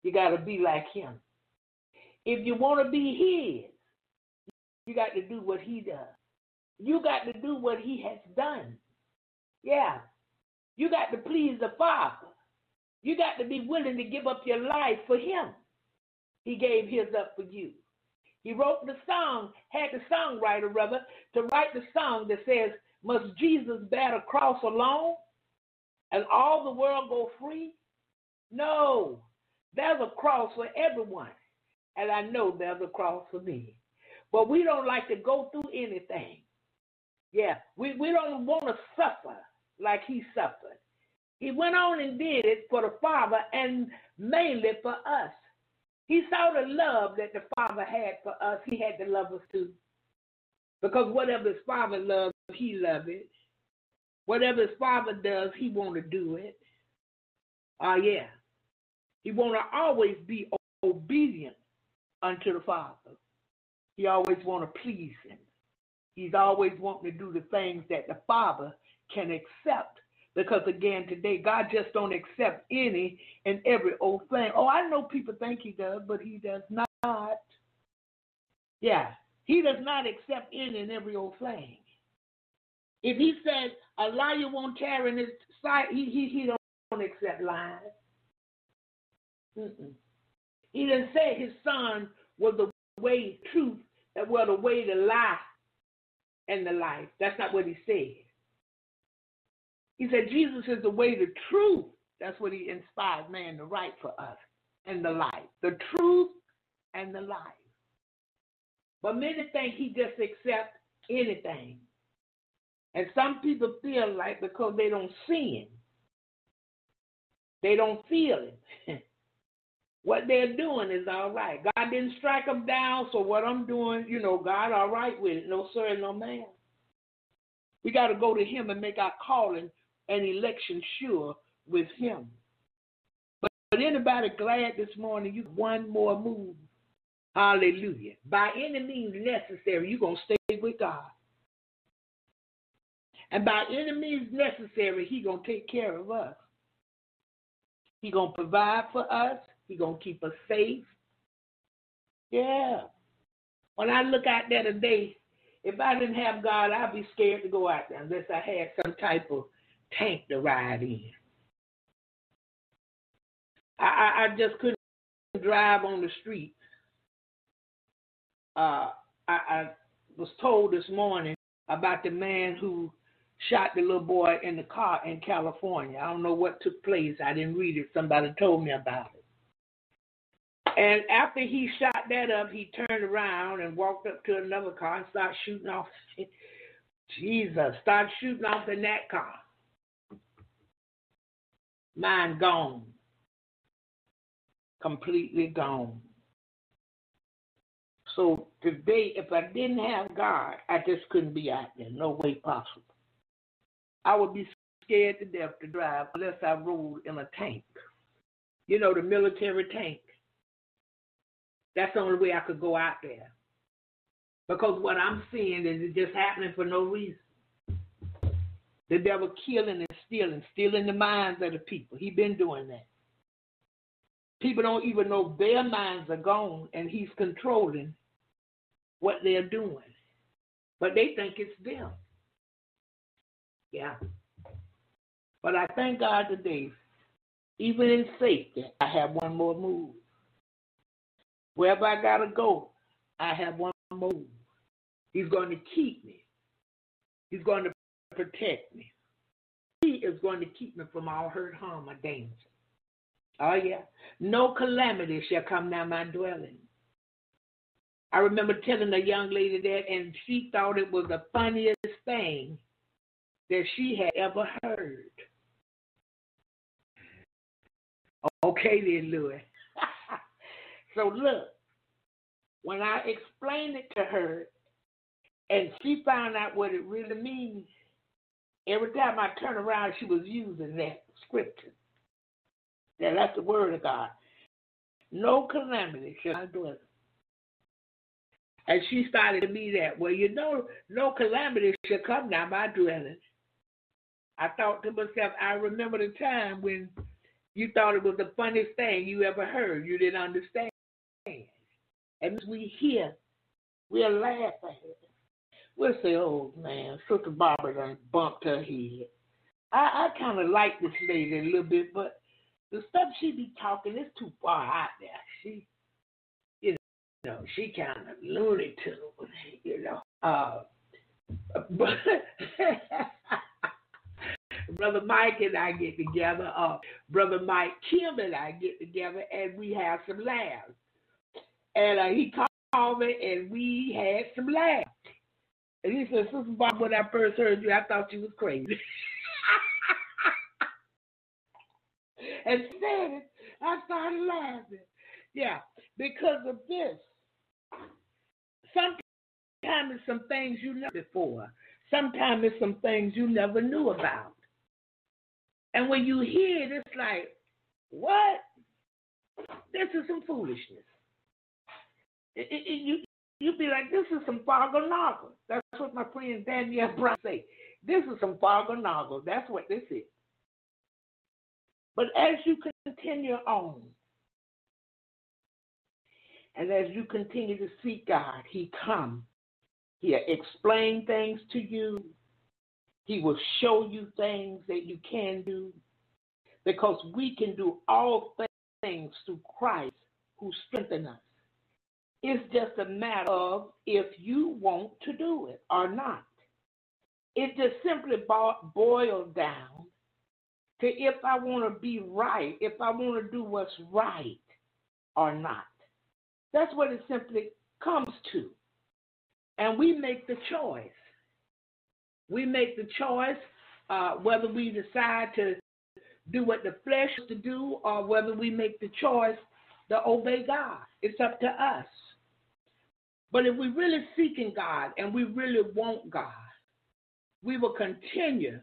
you got to be like him. If you want to be his, you got to do what he does. You got to do what he has done. Yeah. You got to please the Father. You got to be willing to give up your life for him. He gave his up for you. He wrote the song, had the songwriter, rather, to write the song that says, Must Jesus bear the cross alone and all the world go free? No, there's a cross for everyone. And I know there's a cross for me. But we don't like to go through anything. Yeah, we, we don't want to suffer like he suffered. He went on and did it for the Father and mainly for us. He saw the love that the Father had for us. He had to love us too. Because whatever his Father loves, he loves it. Whatever his Father does, he want to do it. Ah, uh, yeah. He want to always be obedient unto the Father. He always want to please him. He's always wanting to do the things that the Father can accept. Because again, today God just don't accept any and every old thing. Oh, I know people think he does, but he does not. Yeah, he does not accept any and every old thing. If he says a liar won't tear in his sight, he he, he don't accept lies. Mm-mm. He didn't say his son was the way, truth, that was the way to lie and the life. That's not what he said. He said Jesus is the way, the truth. That's what he inspired man to write for us. And the life. The truth and the life. But many think he just accepts anything. And some people feel like because they don't see him, they don't feel him. what they're doing is all right. God didn't strike them down, so what I'm doing, you know, God all right with it. No sir, no man. We got to go to him and make our calling and election sure with him. But, but anybody glad this morning you one more move? Hallelujah. By any means necessary, you're going to stay with God. And by any means necessary, He going to take care of us. He going to provide for us. He going to keep us safe. Yeah. When I look out there today, if I didn't have God, I'd be scared to go out there unless I had some type of tank to ride in. I, I, I just couldn't drive on the street. Uh, I, I was told this morning about the man who shot the little boy in the car in California. I don't know what took place. I didn't read it. Somebody told me about it. And after he shot that up, he turned around and walked up to another car and started shooting off. Jesus, started shooting off in that car. Mine gone. Completely gone. So today, if I didn't have God, I just couldn't be out there. No way possible. I would be scared to death to drive unless I rode in a tank. You know, the military tank. That's the only way I could go out there. Because what I'm seeing is it just happening for no reason. The devil killing stealing, stealing the minds of the people. He been doing that. People don't even know their minds are gone, and he's controlling what they're doing. But they think it's them. Yeah. But I thank God today, even in safety, I have one more move. Wherever I gotta go, I have one more move. He's going to keep me. He's going to protect me. Is going to keep me from all hurt, harm, or danger. Oh yeah. No calamity shall come near my dwelling. I remember telling a young lady that, and she thought it was the funniest thing that she had ever heard. Okay, then, Louis. so, look, when I explained it to her and she found out what it really means, every time I turned around, she was using that scripture. That that's the word of God. No calamity shall I dwell. And she started to me that, well, you know, no calamity shall come now my dwelling. I thought to myself, I remember the time when you thought it was the funniest thing you ever heard. You didn't understand. And we hear, we're laugh We'll say, oh man, Sister Barbara done bumped her head. I, I kind of like this lady a little bit, but the stuff she be talking is too far out there. She, you know, she kind of loony tune, you know. Uh, but Brother Mike and I get together, uh, Brother Mike Kim and I get together, and we have some laughs. And uh, he called me, and we had some laughs. And he said, Sister Bob, when I first heard you, I thought you was crazy. and said it, I started laughing. Yeah, because of this. Sometimes it's some things you never before. Sometimes it's some things you never knew about. And when you hear it, it's like, what? This is some foolishness. It, it, it, you you be like, this is some fargo noggle. That's what my friend Danielle Brown say. This is some fargo noggle. That's what this is. But as you continue on, and as you continue to seek God, He come. He'll explain things to you. He will show you things that you can do. Because we can do all things through Christ who strengthens us. It's just a matter of if you want to do it or not. It just simply boils down to if I want to be right, if I want to do what's right or not. That's what it simply comes to. And we make the choice. We make the choice uh, whether we decide to do what the flesh to do or whether we make the choice to obey God. It's up to us. But if we're really seeking God and we really want God, we will continue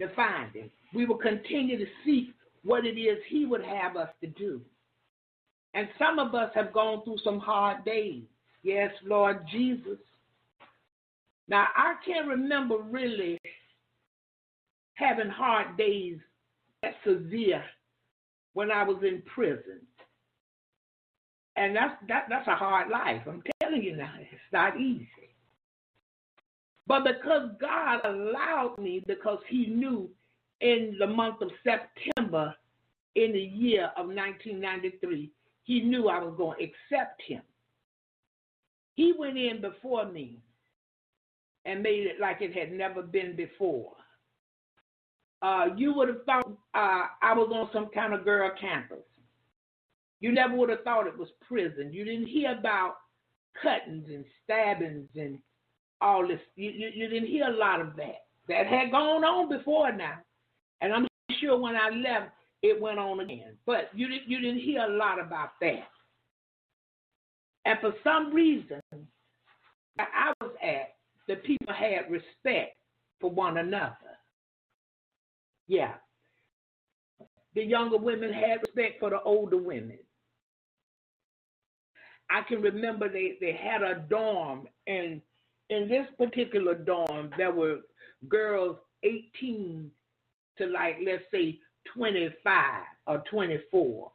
to find Him. We will continue to seek what it is He would have us to do. And some of us have gone through some hard days. Yes, Lord Jesus. Now, I can't remember really having hard days that severe when I was in prison. And that's that, that's a hard life. I'm telling you now, it's not easy. But because God allowed me, because He knew in the month of September in the year of 1993, He knew I was going to accept Him. He went in before me and made it like it had never been before. Uh, you would have thought uh, I was on some kind of girl campus. You never would have thought it was prison. You didn't hear about cuttings and stabbings and all this. You, you, you didn't hear a lot of that. That had gone on before now. And I'm sure when I left, it went on again. But you you didn't hear a lot about that. And for some reason, where I was at, the people had respect for one another. Yeah. The younger women had respect for the older women. I can remember they, they had a dorm, and in this particular dorm, there were girls 18 to like, let's say, 25 or 24.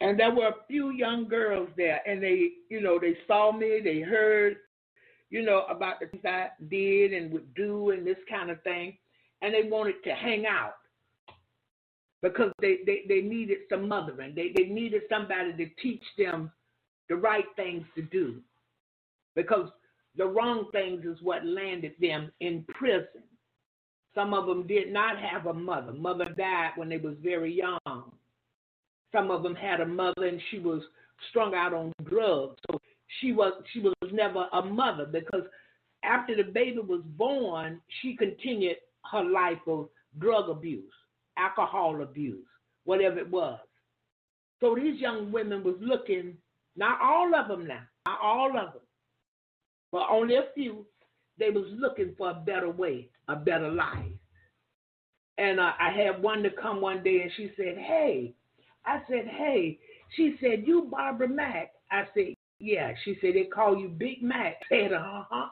And there were a few young girls there, and they, you know, they saw me, they heard, you know, about the things I did and would do and this kind of thing, and they wanted to hang out because they, they, they needed some mothering. They, they needed somebody to teach them the right things to do because the wrong things is what landed them in prison. Some of them did not have a mother. Mother died when they was very young. Some of them had a mother and she was strung out on drugs. So she was she was never a mother because after the baby was born, she continued her life of drug abuse, alcohol abuse, whatever it was. So these young women was looking, not all of them now, not all of them, but only a few, they was looking for a better way, a better life. And uh, I had one to come one day and she said, hey, I said, hey. She said, you Barbara Mack. I said, yeah. She said, they call you Big Mac. I said, uh-huh.